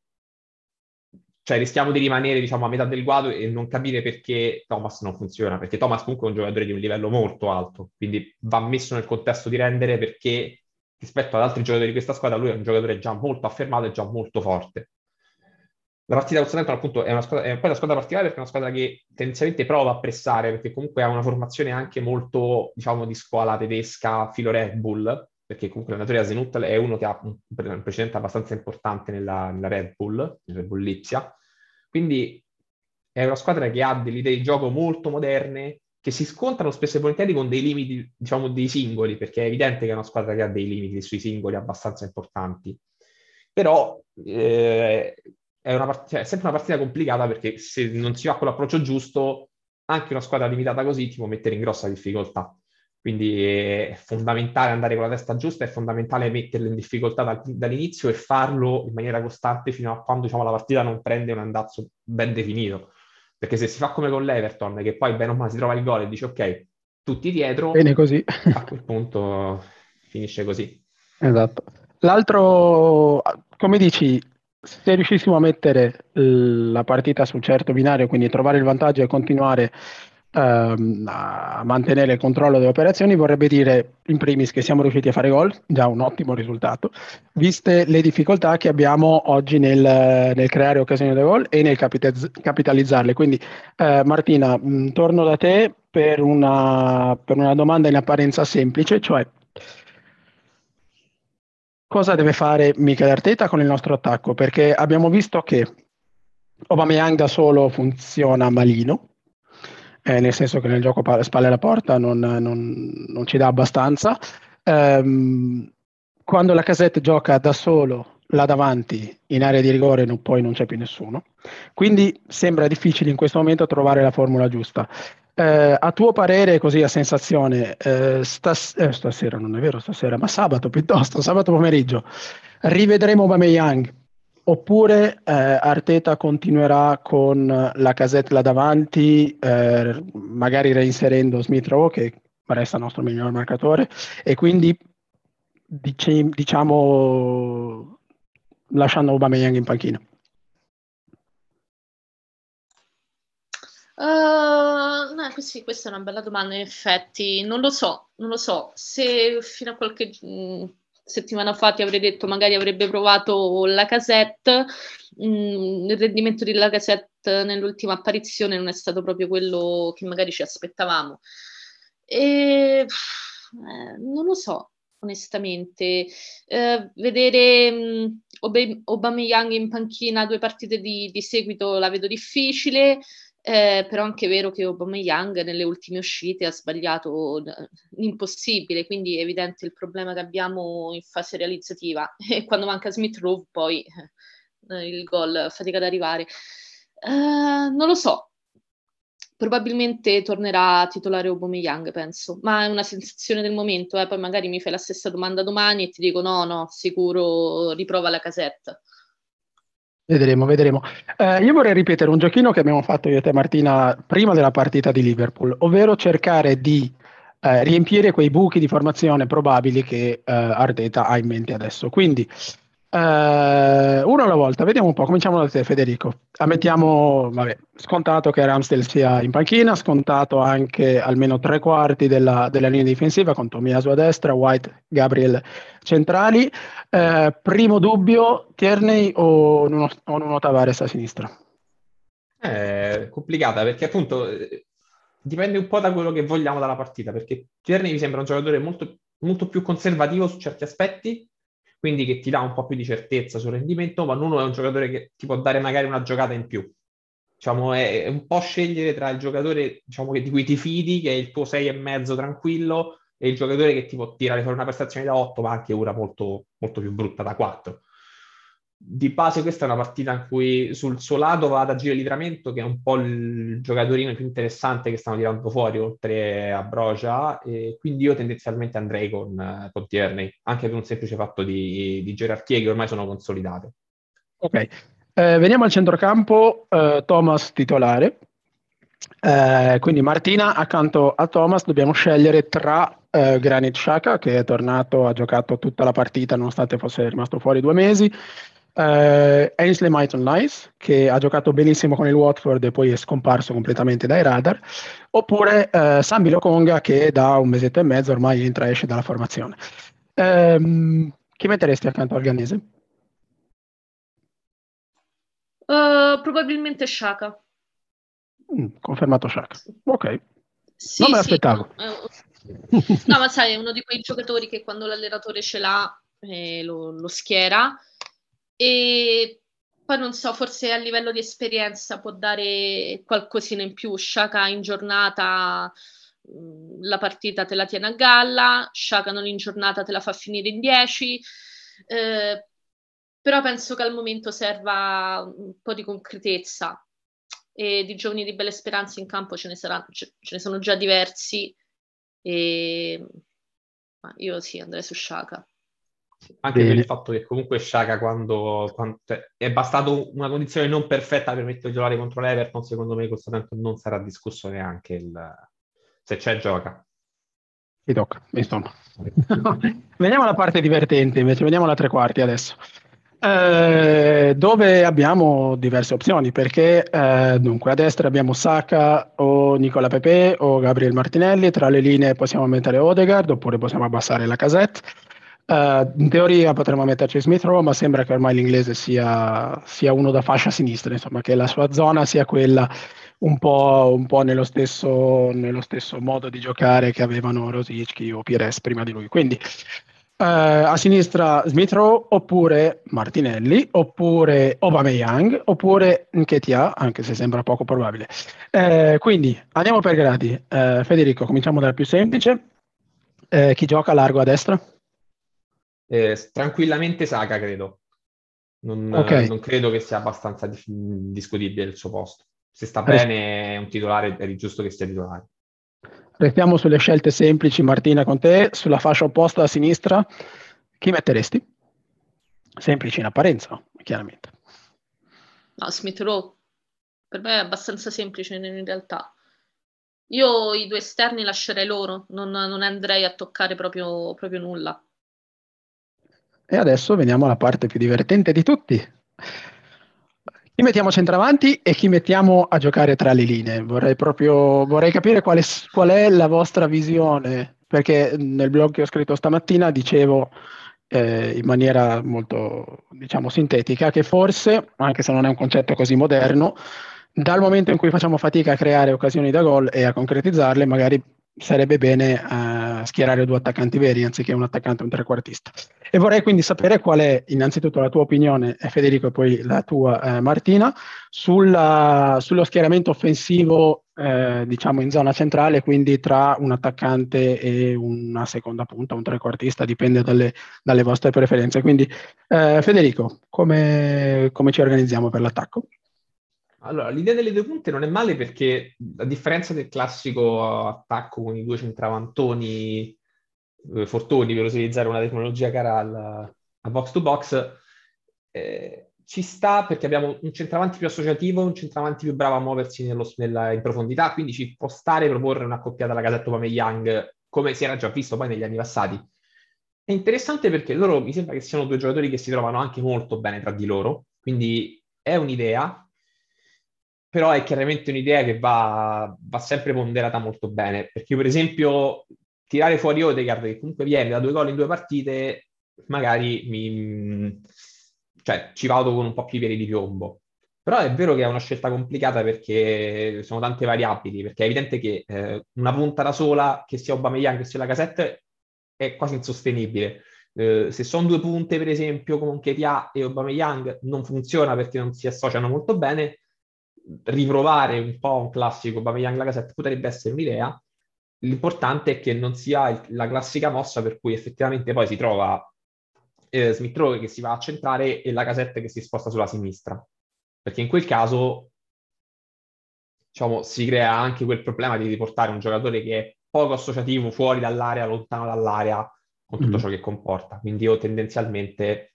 cioè rischiamo di rimanere diciamo, a metà del guado e non capire perché Thomas non funziona, perché Thomas comunque è un giocatore di un livello molto alto, quindi va messo nel contesto di rendere perché rispetto ad altri giocatori di questa squadra, lui è un giocatore già molto affermato e già molto forte. La partita con Southampton appunto è, una squadra, è una squadra particolare perché è una squadra che tendenzialmente prova a pressare, perché comunque ha una formazione anche molto, diciamo, di scuola tedesca, filo Red Bull, perché comunque l'allenatore Asenut è uno che ha un precedente abbastanza importante nella, nella Red Bull, nel Red Bull Lipsia. Quindi è una squadra che ha delle idee di gioco molto moderne, che si scontrano spesso e volentieri con dei limiti, diciamo, dei singoli, perché è evidente che è una squadra che ha dei limiti sui singoli abbastanza importanti. Però eh, è, part- cioè, è, sempre una partita complicata perché se non si va con l'approccio giusto, anche una squadra limitata così ti può mettere in grossa difficoltà. Quindi è fondamentale andare con la testa giusta, è fondamentale metterlo in difficoltà dal, dall'inizio e farlo in maniera costante fino a quando diciamo, la partita non prende un andazzo ben definito. Perché se si fa come con l'Everton, che poi bene o male si trova il gol e dice ok, tutti dietro, bene così. a quel punto finisce così. Esatto. L'altro, come dici, se riuscissimo a mettere la partita su un certo binario, quindi trovare il vantaggio e continuare ehm, a mantenere il controllo delle operazioni, vorrebbe dire in primis che siamo riusciti a fare gol, già un ottimo risultato, viste le difficoltà che abbiamo oggi nel, nel creare occasioni da gol e nel capitalizzarle. Quindi eh, Martina, mh, torno da te per una, per una domanda in apparenza semplice, cioè cosa deve fare Michele Arteta con il nostro attacco? Perché abbiamo visto che Aubameyang da solo funziona malino, eh, nel senso che nel gioco spalle alla porta non, non, non ci dà abbastanza. Um, quando la casetta gioca da solo là davanti in area di rigore non, poi non c'è più nessuno. Quindi sembra difficile in questo momento trovare la formula giusta. Eh, a tuo parere, così a sensazione, eh, stas- eh, stasera non è vero, stasera, ma sabato piuttosto, sabato pomeriggio, rivedremo Young oppure eh, Arteta continuerà con la casetta là davanti, eh, magari reinserendo Smith Rowe che resta il nostro miglior marcatore e quindi dice- diciamo lasciando Young in panchina. Uh, no, sì, questa è una bella domanda, in effetti. Non lo so, non lo so. Se fino a qualche mm, settimana fa ti avrei detto magari avrebbe provato la casette, mm, il rendimento della casette nell'ultima apparizione non è stato proprio quello che magari ci aspettavamo. E, eh, non lo so, onestamente. Eh, vedere mh, mm, Aubameyang in panchina due partite di, di seguito la vedo difficile. Eh, però anche è vero che Aubameyang nelle ultime uscite ha sbagliato l'impossibile, quindi è evidente il problema che abbiamo in fase realizzativa e quando manca Smith Rowe poi eh, il gol fatica ad arrivare. Eh, non lo so, probabilmente tornerà a titolare Aubameyang, penso, ma è una sensazione del momento, eh. poi magari mi fai la stessa domanda domani e ti dico no, no, sicuro riprova la casetta. Vedremo, vedremo. Eh, io vorrei ripetere un giochino che abbiamo fatto io e te Martina prima della partita di Liverpool, ovvero cercare di eh, riempire quei buchi di formazione probabili che eh, Arteta ha in mente adesso. Quindi Uh, uno alla volta, vediamo un po'. Cominciamo da te, Federico. Ammettiamo, vabbè, scontato che Ramsdale sia in panchina, scontato anche almeno tre quarti della, della linea difensiva con Tomiasu a destra, White, Gabriel centrali. Uh, primo dubbio, Tierney o Nuno, o Nuno Tavares a sinistra? È complicata perché appunto eh, dipende un po' da quello che vogliamo dalla partita, perché Tierney mi sembra un giocatore molto, molto più conservativo su certi aspetti quindi che ti dà un po' più di certezza sul rendimento, ma Nuno è un giocatore che ti può dare magari una giocata in più. Diciamo, è, un po' scegliere tra il giocatore diciamo, di cui ti fidi, che è il tuo 6,5 tranquillo, e il giocatore che ti può tirare fuori una prestazione da 8, ma anche una molto, molto più brutta da 4 di base questa è una partita in cui sul suo lato va ad agire Livramento, che è un po' il giocatorino più interessante che stanno tirando fuori, oltre a Brocia, e quindi io tendenzialmente andrei con, con Tierney, anche per un semplice fatto di, di gerarchie che ormai sono consolidate. Ok, eh, veniamo al centrocampo, eh, Thomas titolare, eh, quindi Martina accanto a Thomas dobbiamo scegliere tra eh, Granit Xhaka che è tornato, ha giocato tutta la partita nonostante fosse rimasto fuori due mesi, Uh, Ainsley Maitland Nice, che ha giocato benissimo con il Watford e poi è scomparso completamente dai radar, oppure uh, Sambi Lokonga, che da un mesetto e mezzo ormai entra e esce dalla formazione. Um, chi metteresti accanto al Ghanese? Uh, probabilmente Shaka. Mm, confermato Shaka. Ok. Sì, non me l'aspettavo. Sì. no, ma sai, è uno di quei giocatori che quando l'allenatore ce l'ha eh, lo, lo schiera e poi non so, forse a livello di esperienza può dare qualcosina in più. Shaka in giornata mm, la partita te la tiene a galla, Shaka non in giornata te la fa finire in 10. Eh, però penso che al momento serva un po' di concretezza e di giovani di belle speranze in campo ce ne, saranno, ce, ce ne sono già diversi e io sì, andrei su Shaka. Anche Bene. per il fatto che comunque Shaka quando, quando cioè, è bastato una condizione non perfetta per mettere a giocare contro l'Everton, secondo me questo tempo non sarà discusso neanche il, se c'è gioca. Mi tocca, insomma. veniamo alla parte divertente invece, veniamo alla tre quarti adesso. Eh, dove abbiamo diverse opzioni perché eh, dunque a destra abbiamo Saka o Nicola Pepe o Gabriel Martinelli tra le linee possiamo mettere Odegaard oppure possiamo abbassare la casette uh, in teoria potremmo metterci Smith Rowe ma sembra che ormai l'inglese sia, sia, uno da fascia sinistra insomma che la sua zona sia quella un po', un po nello, stesso, nello, stesso, modo di giocare che avevano Rosicki o Pires prima di lui. Quindi eh, a sinistra Smith Rowe oppure Martinelli oppure Aubameyang oppure Nketia anche se sembra poco probabile. Eh, quindi andiamo per gradi. Eh, Federico cominciamo dal più semplice. Eh, chi gioca largo a destra? Eh, tranquillamente Saka credo non, okay. non, credo che sia abbastanza discutibile il suo posto se sta bene è un titolare è giusto che sia titolare Restiamo sulle scelte semplici, Martina, con te, sulla fascia opposta a sinistra, chi metteresti? Semplici in apparenza, chiaramente. No, Smith Rowe. Per me è abbastanza semplice in realtà. Io i due esterni lascerei loro, non, non andrei a toccare proprio, proprio nulla. E adesso veniamo alla parte più divertente di tutti. Chi mettiamo centravanti e chi mettiamo a giocare tra le linee? Vorrei proprio vorrei capire qual è, qual è la vostra visione, perché nel blog che ho scritto stamattina dicevo eh, in maniera molto, diciamo, sintetica che forse, anche se non è un concetto così moderno, dal momento in cui facciamo fatica a creare occasioni da gol e a concretizzarle, magari sarebbe bene uh, schierare due attaccanti veri anziché un attaccante e un trequartista. E vorrei quindi sapere qual è innanzitutto la tua opinione, eh, Federico, e poi la tua, eh, Martina, sulla, sullo schieramento offensivo, eh, diciamo in zona centrale, quindi tra un attaccante e una seconda punta, un trequartista, dipende dalle, dalle vostre preferenze. Quindi, eh, Federico, come, come ci organizziamo per l'attacco? Allora, l'idea delle due punte non è male perché, a differenza del classico attacco con i due centravantoni eh, fortuni, per utilizzare una tecnologia cara al, a box to box, eh, ci sta perché abbiamo un centravanti più associativo, un centravanti più bravo a muoversi nello, nella, in profondità, quindi ci può stare proporre una coppiata alla casetta Young, come si era già visto poi negli anni passati. È interessante perché loro mi sembra che siano due giocatori che si trovano anche molto bene tra di loro, quindi è un'idea, però è chiaramente un'idea che va, va, sempre ponderata molto bene, perché per esempio tirare fuori Odegaard che comunque viene da due gol in due partite, magari mi, cioè, ci vado con un po' più i piedi di piombo. Però è vero che è una scelta complicata perché sono tante variabili, perché è evidente che eh, una punta da sola, che sia Aubameyang che sia la cassette, è quasi insostenibile. Eh, se sono due punte, per esempio, come Ketia e Aubameyang, non funziona perché non si associano molto bene riprovare un po' un classico Aubameyang Lacazette potrebbe essere un'idea. L'importante è che non sia il, la classica mossa per cui effettivamente poi si trova eh, Smith Rowe che si va a centrare e la casetta che si sposta sulla sinistra. Perché in quel caso diciamo, si crea anche quel problema di riportare un giocatore che è poco associativo fuori dall'area, lontano dall'area, con tutto mm. ciò che comporta. Quindi io tendenzialmente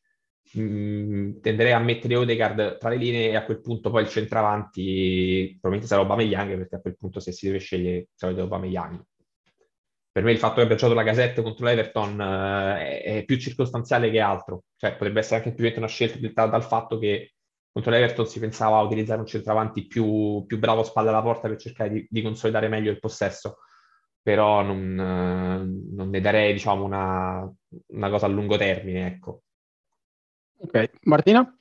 mm, tenderei a mettere Odegaard tra le linee e a quel punto poi il centravanti probabilmente sarà Aubameyang perché a quel punto se si deve scegliere sarebbe Aubameyang. Per me il fatto che abbia giocato la casetta contro l'Everton uh, è, è, più circostanziale che altro, cioè potrebbe essere anche più una scelta dal, dal fatto che contro l'Everton si pensava a utilizzare un centravanti più, più bravo a spalla alla porta per cercare di, di consolidare meglio il possesso però non, non, ne darei diciamo, una, una, cosa a lungo termine. Ecco. Ok, Martina?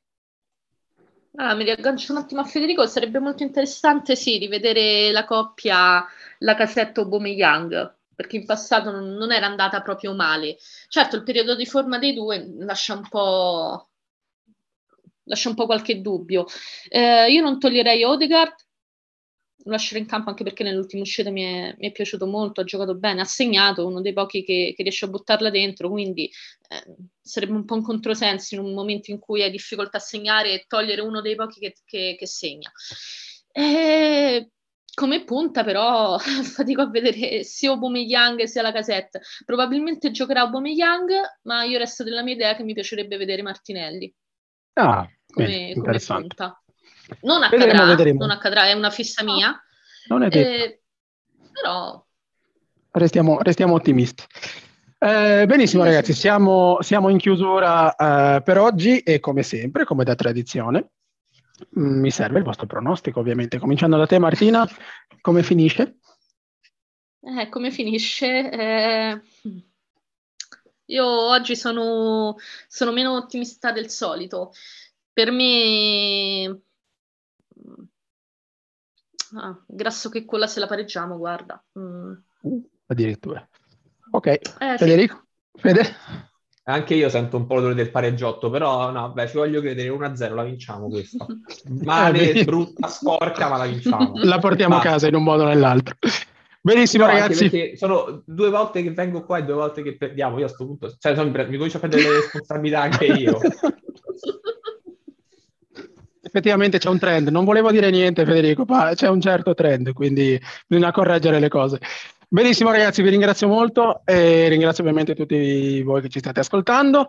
Ah, mi riaggancio un attimo a Federico, sarebbe molto interessante sì, rivedere la coppia la casetta Young perché in passato non, non, era andata proprio male. Certo, il periodo di forma dei due lascia un po', lascia un po' qualche dubbio. Eh, io non toglierei Odegaard, lo lascerò in campo anche perché nell'ultima uscita mi è, mi è, piaciuto molto, ha giocato bene, ha segnato, uno dei pochi che, che riesce a buttarla dentro, quindi eh, sarebbe un po' un controsenso in un momento in cui hai difficoltà a segnare e togliere uno dei pochi che, che, che segna. E come punta però fatico a vedere sia Aubameyang sia la casetta. Probabilmente giocherà Aubameyang, ma io resto della mia idea che mi piacerebbe vedere Martinelli. Ah, come, bene, come punta. Non accadrà, vedremo, vedremo. non accadrà, è una fissa mia. Non è detto. Eh, però... Restiamo, restiamo ottimisti. Eh, benissimo ragazzi, siamo, siamo in chiusura eh, per oggi e come sempre, come da tradizione, mm, mi serve il vostro pronostico ovviamente. Cominciando da te Martina, come finisce? Eh, come finisce? Eh, io oggi sono, sono meno ottimista del solito. Per me Ah, grasso che quella se la pareggiamo, guarda. Mm. Addirittura. Ok, eh, Federico? Sì. Fede? Anche io sento un po' l'odore del pareggiotto, però no, beh, ci voglio credere 1-0, la vinciamo questa. Male, eh, brutta, sporca, ma la vinciamo. La portiamo a casa in un modo o nell'altro. Benissimo, no, ragazzi. Sono due volte che vengo qua e due volte che perdiamo. Io a questo punto, cioè, sono, mi comincio a prendere le responsabilità anche io. effettivamente c'è un trend. Non volevo dire niente, Federico, ma c'è un certo trend, quindi bisogna correggere le cose. Benissimo, ragazzi, vi ringrazio molto e ringrazio ovviamente tutti voi che ci state ascoltando.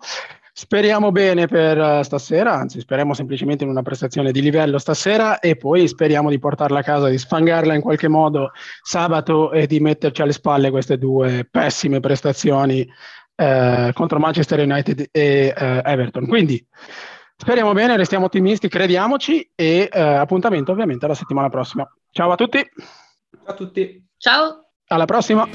Speriamo bene per eh, stasera, anzi speriamo semplicemente in una prestazione di livello stasera e poi speriamo di portarla a casa, di sfangarla in qualche modo sabato e di metterci alle spalle queste due pessime prestazioni eh, contro Manchester United e eh, Everton. Quindi Speriamo bene, restiamo ottimisti, crediamoci e eh, appuntamento ovviamente alla settimana prossima. Ciao a tutti. Ciao a tutti. Ciao. Alla prossima.